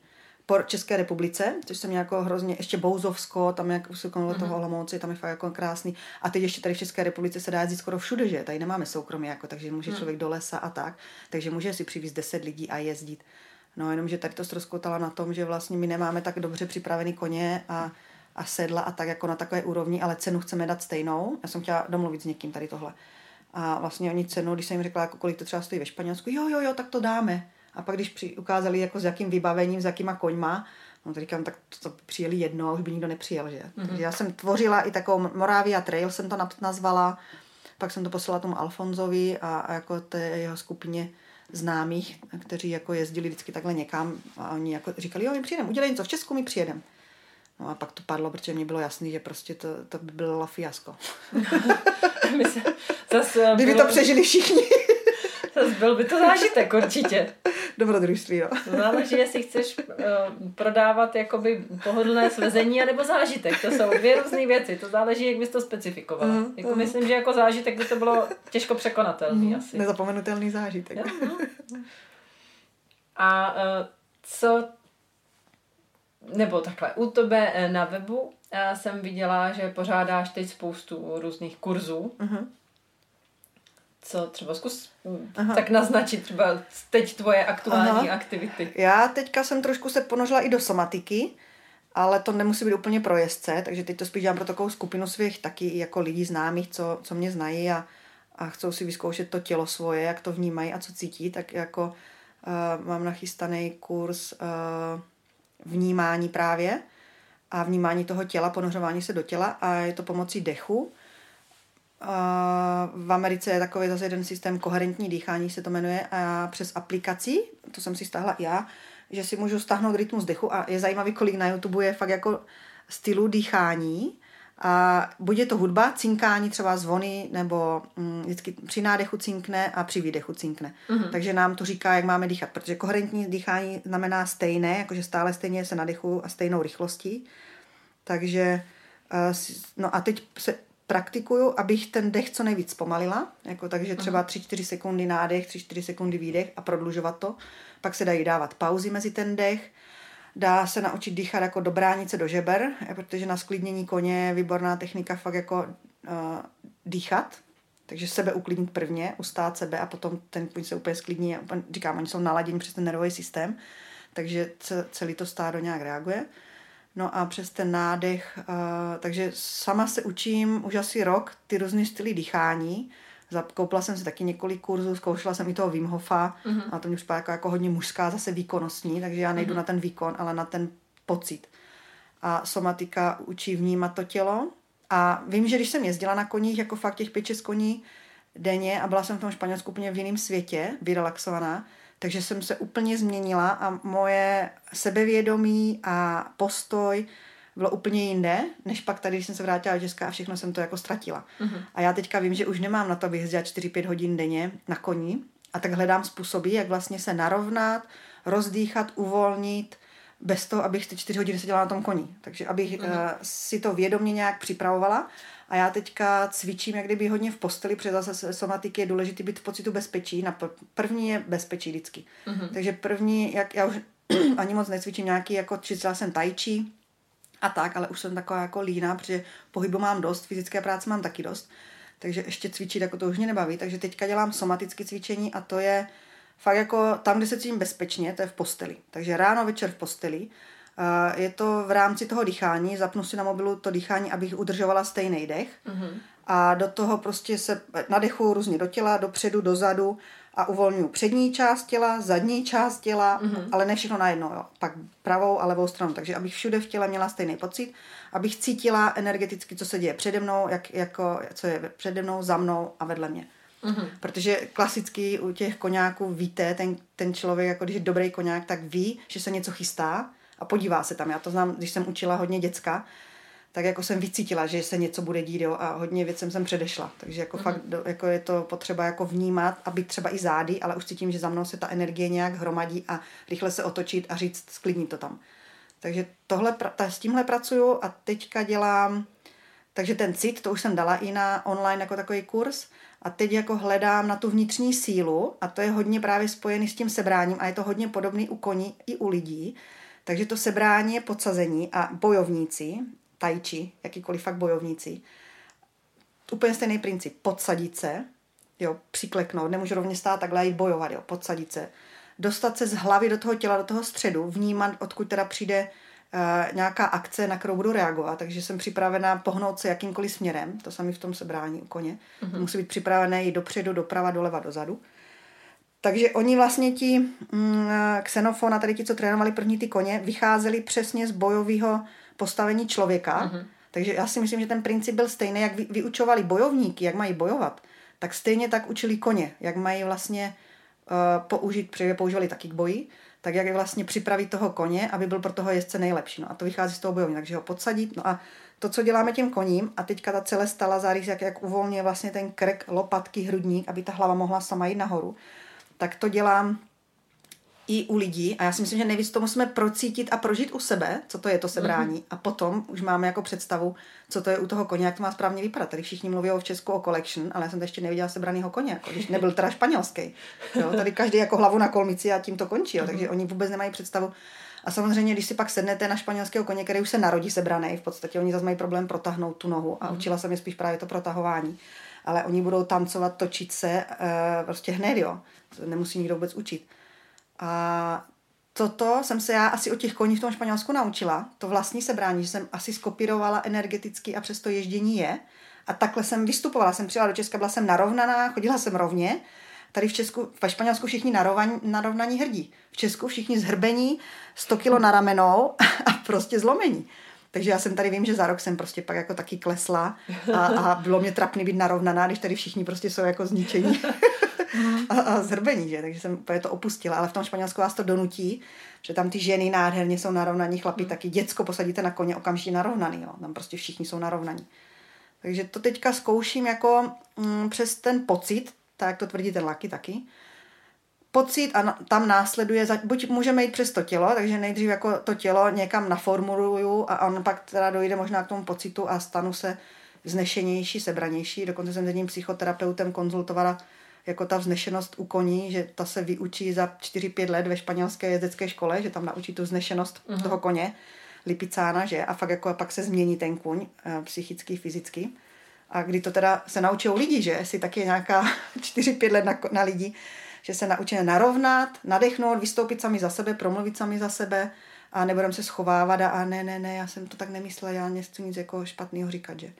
B: po České republice, což jsem jako hrozně, ještě Bouzovsko, tam jak konalo mm-hmm. toho Olomouci, tam je fakt jako krásný. A teď ještě tady v České republice se dá jezdit skoro všude, že? Tady nemáme soukromí, jako, takže může mm. člověk do lesa a tak. Takže může si přivést 10 lidí a jezdit. No jenom, že tady to ztroskotala na tom, že vlastně my nemáme tak dobře připravený koně a, a sedla a tak jako na takové úrovni, ale cenu chceme dát stejnou. Já jsem chtěla domluvit s někým tady tohle. A vlastně oni cenu, když jsem jim řekla, jako kolik to třeba stojí ve Španělsku, jo, jo, jo, tak to dáme. A pak, když při, ukázali, jako s jakým vybavením, s jakýma koňma, no to říkám, tak to, to přijeli jedno a už by nikdo nepřijel, že? Mm-hmm. Takže já jsem tvořila i takovou Moravia Trail, jsem to nazvala, pak jsem to poslala tomu Alfonzovi a, a jako té jeho skupině známých, kteří jako jezdili vždycky takhle někam a oni jako říkali, jo, my přijedeme, udělej něco v Česku, my přijedeme. No a pak to padlo, protože mě bylo jasný, že prostě to, to by bylo fiasko.
A: Se, zase Kdyby
B: bylo... to přežili všichni.
A: Zase byl by to zážitek určitě.
B: Dobrodružství, jo.
A: Záleží, jestli chceš uh, prodávat jakoby pohodlné svezení, anebo zážitek. To jsou dvě různé věci. To záleží, jak bys to specifikovala. Mm, jako mm. Myslím, že jako zážitek by to bylo těžko překonatelný mm, asi.
B: Nezapomenutelný zážitek. Jo, no.
A: A uh, co nebo takhle, u tebe eh, na webu jsem viděla, že pořádáš teď spoustu různých kurzů. Uh-huh co třeba zkus Aha. tak naznačit třeba teď tvoje aktuální Aha. aktivity.
B: Já teďka jsem trošku se ponožila i do somatiky, ale to nemusí být úplně pro jezdce, takže teď to spíš dělám pro takovou skupinu svých taky jako lidí známých, co, co mě znají a, a chcou si vyzkoušet to tělo svoje, jak to vnímají a co cítí, tak jako uh, mám nachystaný kurz uh, vnímání právě a vnímání toho těla, ponořování se do těla a je to pomocí dechu v Americe je takový zase jeden systém koherentní dýchání se to jmenuje a přes aplikaci, to jsem si stáhla já, že si můžu stáhnout rytmus dechu a je zajímavý, kolik na YouTube je fakt jako stylu dýchání a buď je to hudba, cinkání, třeba zvony, nebo mm, vždycky při nádechu cinkne a při výdechu cinkne. Mm-hmm. Takže nám to říká, jak máme dýchat, protože koherentní dýchání znamená stejné, jakože stále stejně se nadechu a stejnou rychlostí. Takže no a teď se praktikuju, abych ten dech co nejvíc pomalila, jako takže třeba 3-4 sekundy nádech, 3-4 sekundy výdech a prodlužovat to. Pak se dají dávat pauzy mezi ten dech, dá se naučit dýchat jako do bránice do žeber, protože na sklidnění koně je výborná technika fakt jako uh, dýchat, takže sebe uklidnit prvně, ustát sebe a potom ten koň se úplně sklidní. Říkám, oni jsou naladěni přes ten nervový systém, takže celý to stádo nějak reaguje. No a přes ten nádech, uh, takže sama se učím už asi rok ty různé styly dýchání. Koupila jsem si taky několik kurzů, zkoušela jsem i toho Wim Hofa uh-huh. a to mě už jako, jako hodně mužská, zase výkonnostní, takže já nejdu uh-huh. na ten výkon, ale na ten pocit. A somatika učí vnímat to tělo. A vím, že když jsem jezdila na koních, jako fakt těch 5 koní denně a byla jsem v tom Španělsku úplně v jiném světě, vyrelaxovaná, takže jsem se úplně změnila a moje sebevědomí a postoj bylo úplně jinde, než pak tady, když jsem se vrátila do Česka a všechno jsem to jako ztratila. Uh-huh. A já teďka vím, že už nemám na to, abych jezdila 4-5 hodin denně na koni a tak hledám způsoby, jak vlastně se narovnat, rozdýchat, uvolnit, bez toho, abych ty 4 hodiny seděla na tom koni. Takže abych uh-huh. uh, si to vědomě nějak připravovala a já teďka cvičím jak kdyby hodně v posteli, protože zase somatiky je důležité být v pocitu bezpečí. Na první je bezpečí vždycky. Uh-huh. Takže první, jak já už ani moc necvičím nějaký, jako cvičila jsem tajčí a tak, ale už jsem taková jako líná, protože pohybu mám dost, fyzické práce mám taky dost. Takže ještě cvičit, jako to už mě nebaví. Takže teďka dělám somatické cvičení a to je fakt jako tam, kde se cítím bezpečně, to je v posteli. Takže ráno, večer v posteli je to v rámci toho dýchání, zapnu si na mobilu to dýchání, abych udržovala stejný dech. Mm-hmm. A do toho prostě se nadechuju různě do těla, dopředu, dozadu a uvolňuji přední část těla, zadní část těla, mm-hmm. ale ne všechno najednou, jo. Pak pravou a levou stranu. Takže abych všude v těle měla stejný pocit, abych cítila energeticky, co se děje přede mnou, jak, jako, co je přede mnou, za mnou a vedle mě. Mm-hmm. Protože klasicky u těch koňáků víte, ten, ten člověk, jako když je dobrý koňák, tak ví, že se něco chystá a podívá se tam. Já to znám, když jsem učila hodně děcka, tak jako jsem vycítila, že se něco bude dít jo, a hodně věcem jsem předešla. Takže jako mm-hmm. fakt jako je to potřeba jako vnímat a být třeba i zády, ale už cítím, že za mnou se ta energie nějak hromadí a rychle se otočit a říct, sklidnit to tam. Takže tohle, ta, s tímhle pracuju a teďka dělám, takže ten cit, to už jsem dala i na online jako takový kurz a teď jako hledám na tu vnitřní sílu a to je hodně právě spojený s tím sebráním a je to hodně podobný u koní i u lidí, takže to sebrání je podsazení a bojovníci, tajči, jakýkoliv fakt bojovníci, úplně stejný princip, podsadit se, jo, přikleknout, nemůžu rovně stát takhle a jít bojovat, jo, podsadit se, dostat se z hlavy do toho těla, do toho středu, vnímat, odkud teda přijde uh, nějaká akce, na kterou budu reagovat, takže jsem připravená pohnout se jakýmkoliv směrem, to sami v tom sebrání u koně, mm-hmm. musí být připravené i dopředu, doprava, doleva, dozadu. Takže oni vlastně ti mm, Xenofon a tady ti, co trénovali první ty koně, vycházeli přesně z bojového postavení člověka. Uh-huh. Takže já si myslím, že ten princip byl stejný, jak vy, vyučovali bojovníky, jak mají bojovat, tak stejně tak učili koně, jak mají vlastně uh, použít, protože používali taky k boji, tak jak je vlastně připravit toho koně, aby byl pro toho jezdce nejlepší. No a to vychází z toho bojovní, takže ho podsadit. No a to, co děláme těm koním, a teďka ta celé stala zárys, jak, jak uvolňuje vlastně ten krk, lopatky, hrudník, aby ta hlava mohla sama jít nahoru, tak to dělám i u lidí a já si myslím, že nejvíc to musíme procítit a prožít u sebe, co to je to sebrání mm-hmm. a potom už máme jako představu, co to je u toho koně, jak to má správně vypadat. Tady všichni mluví o v Česku o collection, ale já jsem to ještě neviděla sebranýho koně, jako, když nebyl teda španělský. Jo? Tady každý jako hlavu na kolmici a tím to končí, jo? Mm-hmm. takže oni vůbec nemají představu. A samozřejmě, když si pak sednete na španělského koně, který už se narodí sebraný, v podstatě oni zase mají problém protáhnout tu nohu a mm-hmm. učila jsem je spíš právě to protahování. Ale oni budou tancovat, točit se uh, prostě hned, jo. To nemusí nikdo vůbec učit. A toto jsem se já asi o těch koních v tom Španělsku naučila, to vlastní sebrání, že jsem asi skopírovala energeticky a přesto ježdění je. A takhle jsem vystupovala, jsem přijela do Česka, byla jsem narovnaná, chodila jsem rovně. Tady v Česku, ve Španělsku všichni narovaní, narovnaní hrdí. V Česku všichni zhrbení, 100 kilo na ramenou a prostě zlomení. Takže já jsem tady vím, že za rok jsem prostě pak jako taky klesla a, a bylo mě trapný být narovnaná, když tady všichni prostě jsou jako zničení a, a zhrbení, že? takže jsem úplně to opustila, ale v tom Španělsku vás to donutí, že tam ty ženy nádherně jsou narovnaní, chlapi mm. taky, děcko posadíte na koně okamžitě narovnaný, jo? tam prostě všichni jsou narovnaní. Takže to teďka zkouším jako mm, přes ten pocit, tak jak to tvrdí ten Laky taky, pocit a tam následuje, buď můžeme jít přes to tělo, takže nejdřív jako to tělo někam naformuluju a on pak teda dojde možná k tomu pocitu a stanu se znešenější, sebranější. Dokonce jsem s jedním psychoterapeutem konzultovala jako ta vznešenost u koní, že ta se vyučí za 4-5 let ve španělské jezdecké škole, že tam naučí tu vznešenost uh-huh. toho koně, lipicána, že? A fakt jako pak se změní ten kuň eh, psychicky, fyzicky. A kdy to teda se naučí lidi, že? Si taky nějaká 4-5 let na, na lidi, že se naučíme narovnat, nadechnout, vystoupit sami za sebe, promluvit sami za sebe a nebudeme se schovávat a, a ne, ne, ne, já jsem to tak nemyslela, já nechci nic jako špatného říkat, že.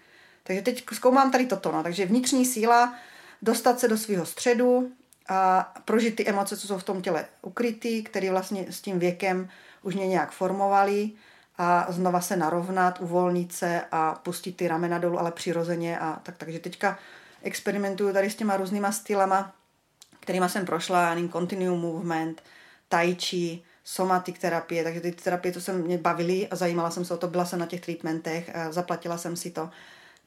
B: Takže teď zkoumám tady toto, no. takže vnitřní síla, dostat se do svého středu a prožít ty emoce, co jsou v tom těle ukrytý, které vlastně s tím věkem už mě nějak formovali a znova se narovnat, uvolnit se a pustit ty ramena dolů, ale přirozeně a tak. Takže teďka experimentuju tady s těma různýma stylama, kterýma jsem prošla, já continuum movement, tai chi, somatic terapie, takže ty terapie, to se mě bavily a zajímala jsem se o to, byla jsem na těch treatmentech, a zaplatila jsem si to.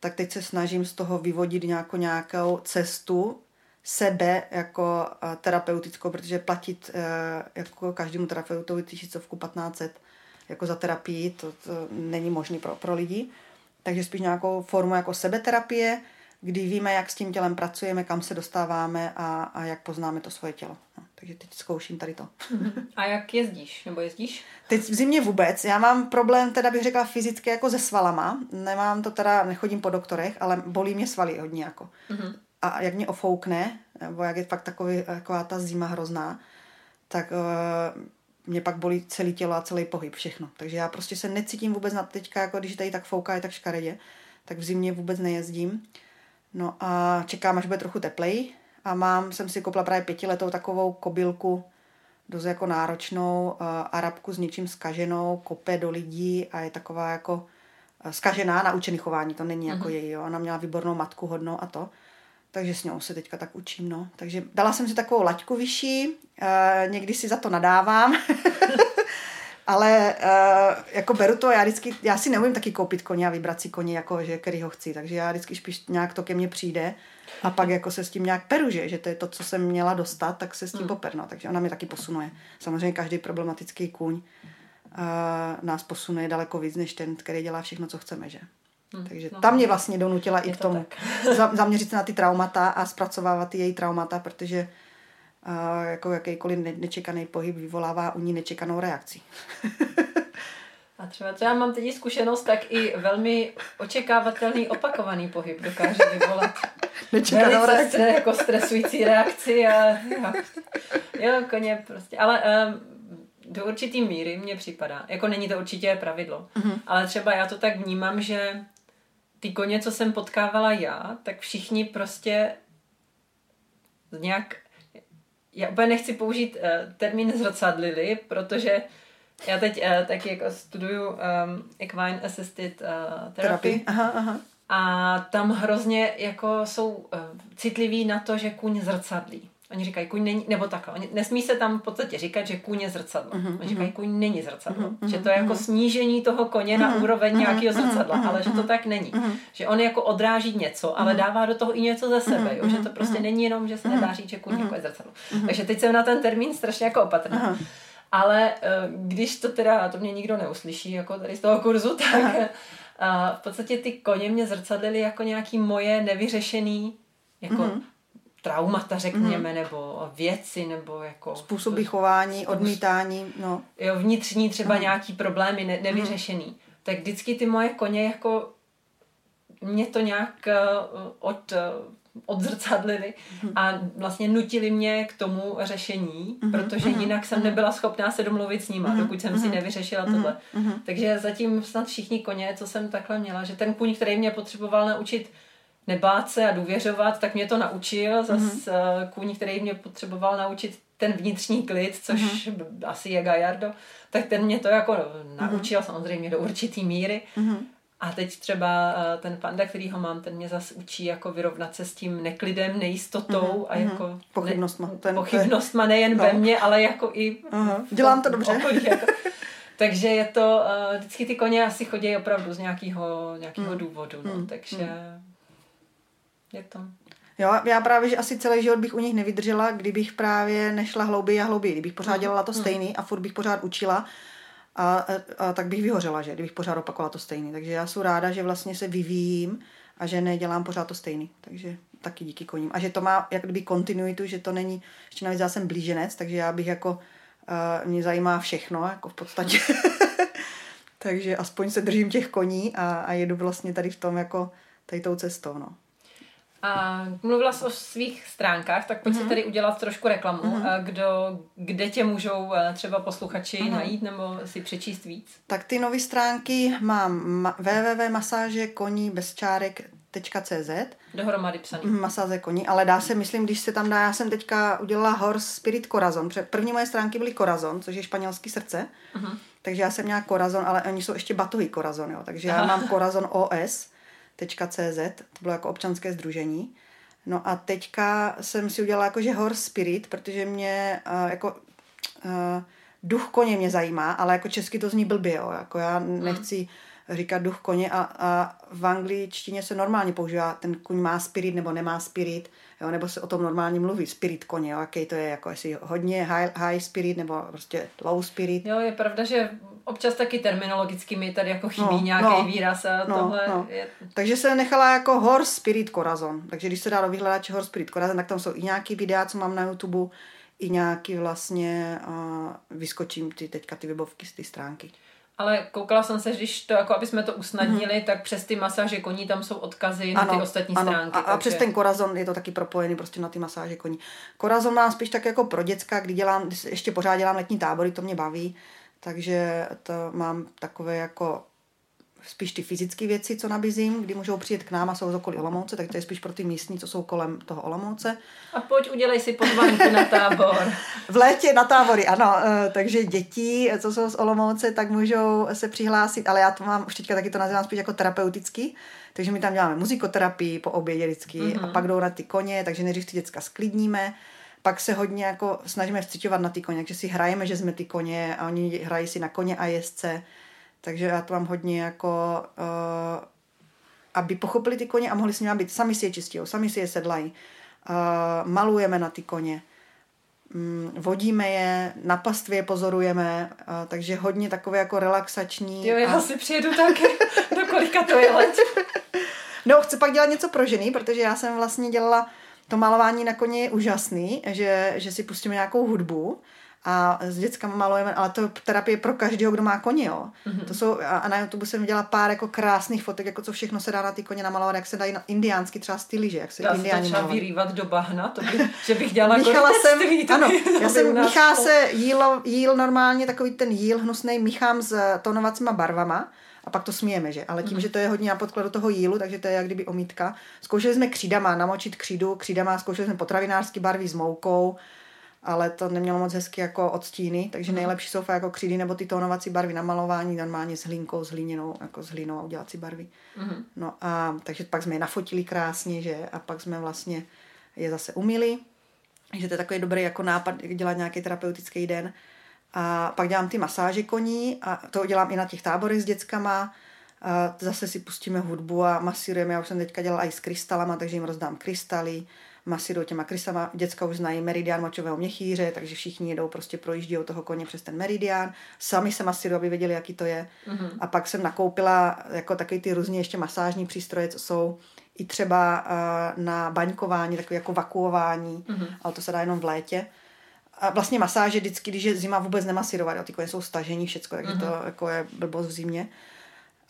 B: Tak teď se snažím z toho vyvodit nějakou, nějakou cestu sebe jako terapeutickou, protože platit e, jako každému terapeutovi tisícovku 1500 jako za terapii, to, to není možné pro, pro lidi. Takže spíš nějakou formu jako sebeterapie, kdy víme, jak s tím tělem pracujeme, kam se dostáváme a, a jak poznáme to svoje tělo. No, takže teď zkouším tady to.
A: A jak jezdíš? Nebo jezdíš?
B: Teď v zimě vůbec. Já mám problém, teda bych řekla fyzicky jako se svalama. Nemám to teda, nechodím po doktorech, ale bolí mě svaly hodně jako. Mm-hmm. A jak mě ofoukne, nebo jak je fakt takový, taková ta zima hrozná, tak uh, mě pak bolí celé tělo a celý pohyb, všechno. Takže já prostě se necítím vůbec na teďka, jako když tady tak fouká, je tak škaredě, tak v zimě vůbec nejezdím. No a čekám, až bude trochu teplej. A mám, jsem si koupila právě pětiletou takovou kobylku, dost jako náročnou, uh, arabku s něčím skaženou, kope do lidí a je taková jako uh, skažená na učený chování, to není mm-hmm. jako mhm. její, jo. Ona měla výbornou matku hodnou a to. Takže s ňou se teďka tak učím, no. Takže dala jsem si takovou laťku vyšší, uh, někdy si za to nadávám, ale uh, jako beru to, já vždycky, já si neumím taky koupit koně a vybrat si koně, jako, že který ho chci, takže já vždycky spíš nějak to ke mně přijde a pak jako se s tím nějak peru, že, že to je to, co jsem měla dostat, tak se s tím hmm. poperno, takže ona mi taky posunuje. Samozřejmě každý problematický kůň uh, nás posunuje daleko víc, než ten, který dělá všechno, co chceme, že. Hmm. Takže no, tam mě vlastně donutila i k tomu zaměřit se na ty traumata a zpracovávat její traumata, protože a jako jakýkoliv nečekaný pohyb vyvolává u ní nečekanou reakci.
A: A třeba, co já mám teď zkušenost, tak i velmi očekávatelný opakovaný pohyb dokáže vyvolat
B: nečekanou reakci.
A: Stre, jako stresující reakci a jo, jo koně prostě. Ale um, do určitý míry mně připadá, jako není to určitě pravidlo, mm-hmm. ale třeba já to tak vnímám, že ty koně, co jsem potkávala já, tak všichni prostě nějak já úplně nechci použít uh, termín zrcadlili, protože já teď uh, taky jako studuju um, Equine Assisted uh, Therapy.
B: Aha, aha.
A: A tam hrozně jako jsou uh, citliví na to, že kuň zrcadlí. Oni říkají, kuň není, nebo takhle, oni, nesmí se tam v podstatě říkat, že kůň je zrcadlo. Uh-huh, oni říkají, kuň není zrcadlo. Uh-huh, že to je jako snížení toho koně na úroveň uh-huh, nějakého zrcadla, uh-huh, ale že to tak není. Uh-huh. Že on jako odráží něco, ale dává do toho i něco ze sebe. Jo? Že to prostě není jenom, že se nedá říct, že kůň jako je zrcadlo. Takže teď jsem na ten termín strašně jako opatrná. Ale eh, když to teda, to mě nikdo neuslyší, jako tady z toho kurzu, tak a v podstatě ty koně mě zrcadlily jako nějaký moje nevyřešený jako mm-hmm. Traumata, řekněme, mm-hmm. nebo věci, nebo jako...
B: Způsoby chování, odmítání, no.
A: Jo, vnitřní třeba mm-hmm. nějaký problémy ne, nevyřešený. Mm-hmm. Tak vždycky ty moje koně jako mě to nějak uh, od, uh, odzrcadlili mm-hmm. a vlastně nutili mě k tomu řešení, mm-hmm. protože mm-hmm. jinak jsem nebyla schopná se domluvit s nima, dokud jsem si nevyřešila tohle. Takže zatím snad všichni koně, co jsem takhle měla, že ten kůň, který mě potřeboval naučit nebát se a důvěřovat, tak mě to naučil. Zas mm-hmm. kůň, který mě potřeboval naučit ten vnitřní klid, což mm-hmm. asi je Gajardo, tak ten mě to jako naučil mm-hmm. samozřejmě do určitý míry. Mm-hmm. A teď třeba eh, ten panda, který ho mám, ten mě zase učí jako vyrovnat se s tím neklidem, nejistotou mm-hmm. a jako
B: pochybnostma.
A: Ne, ten, pochybnostma nejen no. ve mně, ale jako i
B: uh-huh. Dělám to dobře.
A: Okolí, jako. Takže je to, uh, vždycky ty koně asi chodí opravdu z nějakého, nějakého mm. důvodu, no, mm. takže mm. Je to.
B: Jo, já právě, že asi celý život bych u nich nevydržela, kdybych právě nešla hlouběji a hlouběji, kdybych pořád mm. dělala to mm. stejný a furt bych pořád učila, a, a, a tak bych vyhořela, že kdybych pořád opakovala to stejný. Takže já jsem ráda, že vlastně se vyvíjím a že nedělám pořád to stejný. Takže taky díky koním. A že to má jak kdyby kontinuitu, že to není, ještě navíc já jsem blíženec, takže já bych jako, uh, mě zajímá všechno, jako v podstatě. takže aspoň se držím těch koní a, a jedu vlastně tady v tom jako tady tou cestou, no.
A: A mluvila jsi o svých stránkách, tak pojď mm-hmm. si mhm. tady udělat trošku reklamu. Mm-hmm. Kdo, kde tě můžou eh, třeba posluchači mm-hmm. najít nebo si přečíst víc?
B: Tak ty nové stránky mám ma- www.masážekoní
A: Dohromady psaný.
B: Mhm, masáze koní, ale dá se, myslím, když se tam dá, já jsem teďka udělala Horse Spirit Corazon. První moje stránky byly Corazon, což je španělský srdce. Mm-hmm. Takže já jsem měla Corazon, ale oni jsou ještě batový Corazon, jo. Takže já mám Corazon OS .cz, to bylo jako občanské združení. No a teďka jsem si udělala jakože horse spirit, protože mě uh, jako uh, duch koně mě zajímá, ale jako česky to zní blbě, jo. Jako já hmm. nechci říkat duch koně a, a v angličtině se normálně používá, ten kuň má spirit nebo nemá spirit, jo, nebo se o tom normálně mluví, spirit koně, jo, jaký to je, jako jestli hodně high, high spirit nebo prostě low spirit.
A: Jo, je pravda, že občas taky terminologicky mi tady jako chybí no, nějaký no, výraz a no, tohle no. je...
B: Takže se nechala jako Horse Spirit Corazon. Takže když se dá do vyhledáče Horse Spirit Corazon, tak tam jsou i nějaký videa, co mám na YouTube, i nějaký vlastně uh, vyskočím ty teďka ty webovky z ty stránky.
A: Ale koukala jsem se, když to, jako aby jsme to usnadnili, mm. tak přes ty masáže koní tam jsou odkazy ano, na ty ostatní ano. stránky.
B: A, a takže... přes ten korazon je to taky propojený prostě na ty masáže koní. Korazon mám spíš tak jako pro děcka, kdy dělám, ještě pořád dělám letní tábory, to mě baví. Takže to mám takové jako spíš ty fyzické věci, co nabízím, kdy můžou přijet k nám a jsou z okolí Olomouce, tak to je spíš pro ty místní, co jsou kolem toho Olomouce.
A: A pojď udělej si pozvánku na tábor.
B: v létě na tábory, ano. Eh, takže děti, co jsou z Olomouce, tak můžou se přihlásit, ale já to mám už teďka taky to nazývám spíš jako terapeutický, takže my tam děláme muzikoterapii po obědě vždycky mm-hmm. a pak jdou na ty koně, takže nejdřív ty děcka sklidníme, pak se hodně jako snažíme vcitovat na ty koně, takže si hrajeme, že jsme ty koně a oni hrají si na koně a jezdce. Takže já to mám hodně jako, uh, aby pochopili ty koně a mohli s nimi být. Sami si je čistí, sami si je sedlají. Uh, malujeme na ty koně. Um, vodíme je, na pastvě pozorujeme, uh, takže hodně takové jako relaxační.
A: Jo, já a... si přijedu taky. Do kolika to je let?
B: no, chci pak dělat něco pro ženy, protože já jsem vlastně dělala to malování na koně je úžasný, že, že si pustíme nějakou hudbu a s dětskama malujeme, ale to je terapie pro každého, kdo má koně, jo. Mm-hmm. To jsou, a na YouTube jsem viděla pár jako krásných fotek, jako co všechno se dá na ty koně namalovat, jak se dají na indiánsky třeba styly, že jak se
A: Dá
B: indiáni
A: se vyrývat do bahna, to by, že bych dělala
B: Míchala jsem, to ano, já jsem, míchá se jíl, jíl normálně, takový ten jíl hnusný, míchám s tonovacíma barvama, a pak to smijeme, že? Ale tím, mm. že to je hodně na podkladu toho jílu, takže to je jak kdyby omítka. Zkoušeli jsme křídama, namočit křídu, křídama, zkoušeli jsme potravinářský barvy s moukou, ale to nemělo moc hezky jako odstíny, takže mm. nejlepší jsou jako křídy nebo ty tónovací barvy na malování, normálně s hlínkou, s hlíněnou, jako s hlínou a udělat si barvy. Mm. No a takže pak jsme je nafotili krásně, že? A pak jsme vlastně je zase umili že to je takový dobrý jako nápad dělat nějaký terapeutický den. A pak dělám ty masáže koní a to dělám i na těch táborech s dětskama. A zase si pustíme hudbu a masírujeme. Já už jsem teďka dělala i s krystalama, takže jim rozdám krystaly, masíruju těma krystalama. Děcka už znají meridian močového měchýře, takže všichni jedou prostě projíždí od toho koně přes ten meridian. Sami se masírují, aby věděli, jaký to je. Mm-hmm. A pak jsem nakoupila jako taky ty různě ještě masážní přístroje, co jsou i třeba uh, na baňkování, takové jako vakuování, mm-hmm. ale to se dá jenom v létě. A vlastně masáže vždycky, když je zima, vůbec nemasírovat, ty koně jsou stažení, všecko, takže mm-hmm. to jako je blbost v zimě.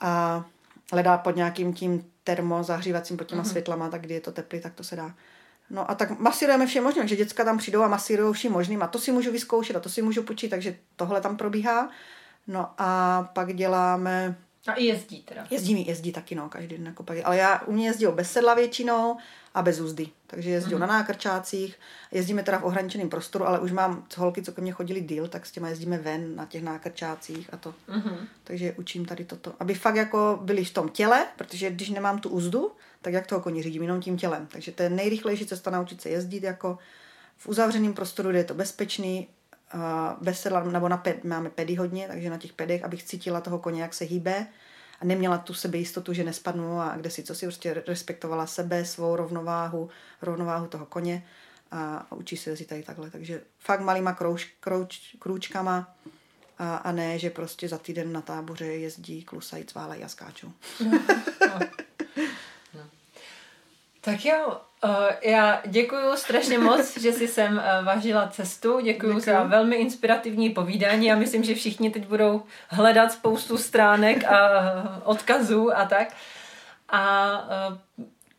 B: A hledá pod nějakým tím termo zahřívacím pod těma mm-hmm. světlama, tak kdy je to teplý, tak to se dá. No a tak masírujeme vše možné, že děcka tam přijdou a masírují vším možným a to si můžu vyzkoušet a to si můžu počít, takže tohle tam probíhá. No a pak děláme
A: a i jezdí teda.
B: Jezdí mi, jezdí taky, no, každý den jako pak. Ale já u mě jezdí bez sedla většinou a bez úzdy. Takže jezdí mm. na nákrčácích. Jezdíme teda v ohraničeném prostoru, ale už mám holky, co ke mně chodili díl, tak s těma jezdíme ven na těch nákrčácích a to. Mm-hmm. Takže učím tady toto. Aby fakt jako byli v tom těle, protože když nemám tu úzdu, tak jak toho koní řídím, jenom tím tělem. Takže to je nejrychlejší cesta naučit se jezdit jako v uzavřeném prostoru, kde je to bezpečný, bez sedla, nebo na ped, máme pedy hodně, takže na těch pedech, abych cítila toho koně, jak se hýbe a neměla tu sebejistotu, že nespadnu a kde si co si prostě respektovala sebe, svou rovnováhu, rovnováhu toho koně a, učí se jezdit tady takhle. Takže fakt malýma krouž, krouč, krůčkama a, a ne, že prostě za týden na táboře jezdí, klusají, cválají a skáčou. No. No.
A: Tak jo, Uh, já děkuji strašně moc, že jsi sem uh, vážila cestu. Děkuji za velmi inspirativní povídání a myslím, že všichni teď budou hledat spoustu stránek a uh, odkazů a tak. A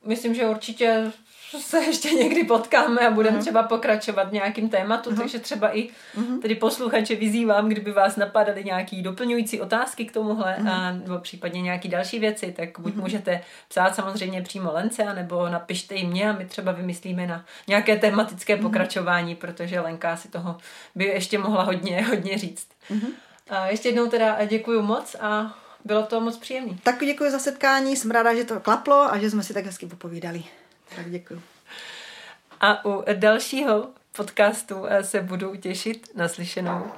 A: myslím, že určitě se ještě někdy potkáme a budeme uh-huh. třeba pokračovat v nějakým tématu, uh-huh. takže třeba i uh-huh. tedy posluchače vyzývám, kdyby vás napadaly nějaký doplňující otázky k tomuhle uh-huh. a, nebo případně nějaký další věci, tak buď uh-huh. můžete psát samozřejmě přímo Lence, nebo napište i mě a my třeba vymyslíme na nějaké tematické uh-huh. pokračování, protože Lenka si toho by ještě mohla hodně, hodně říct. Uh-huh. A ještě jednou teda děkuji moc a bylo to moc příjemné.
B: Tak děkuji za setkání, jsem ráda, že to klaplo a že jsme si tak hezky popovídali. Tak děkuji.
A: A u dalšího podcastu se budu těšit na slyšenou.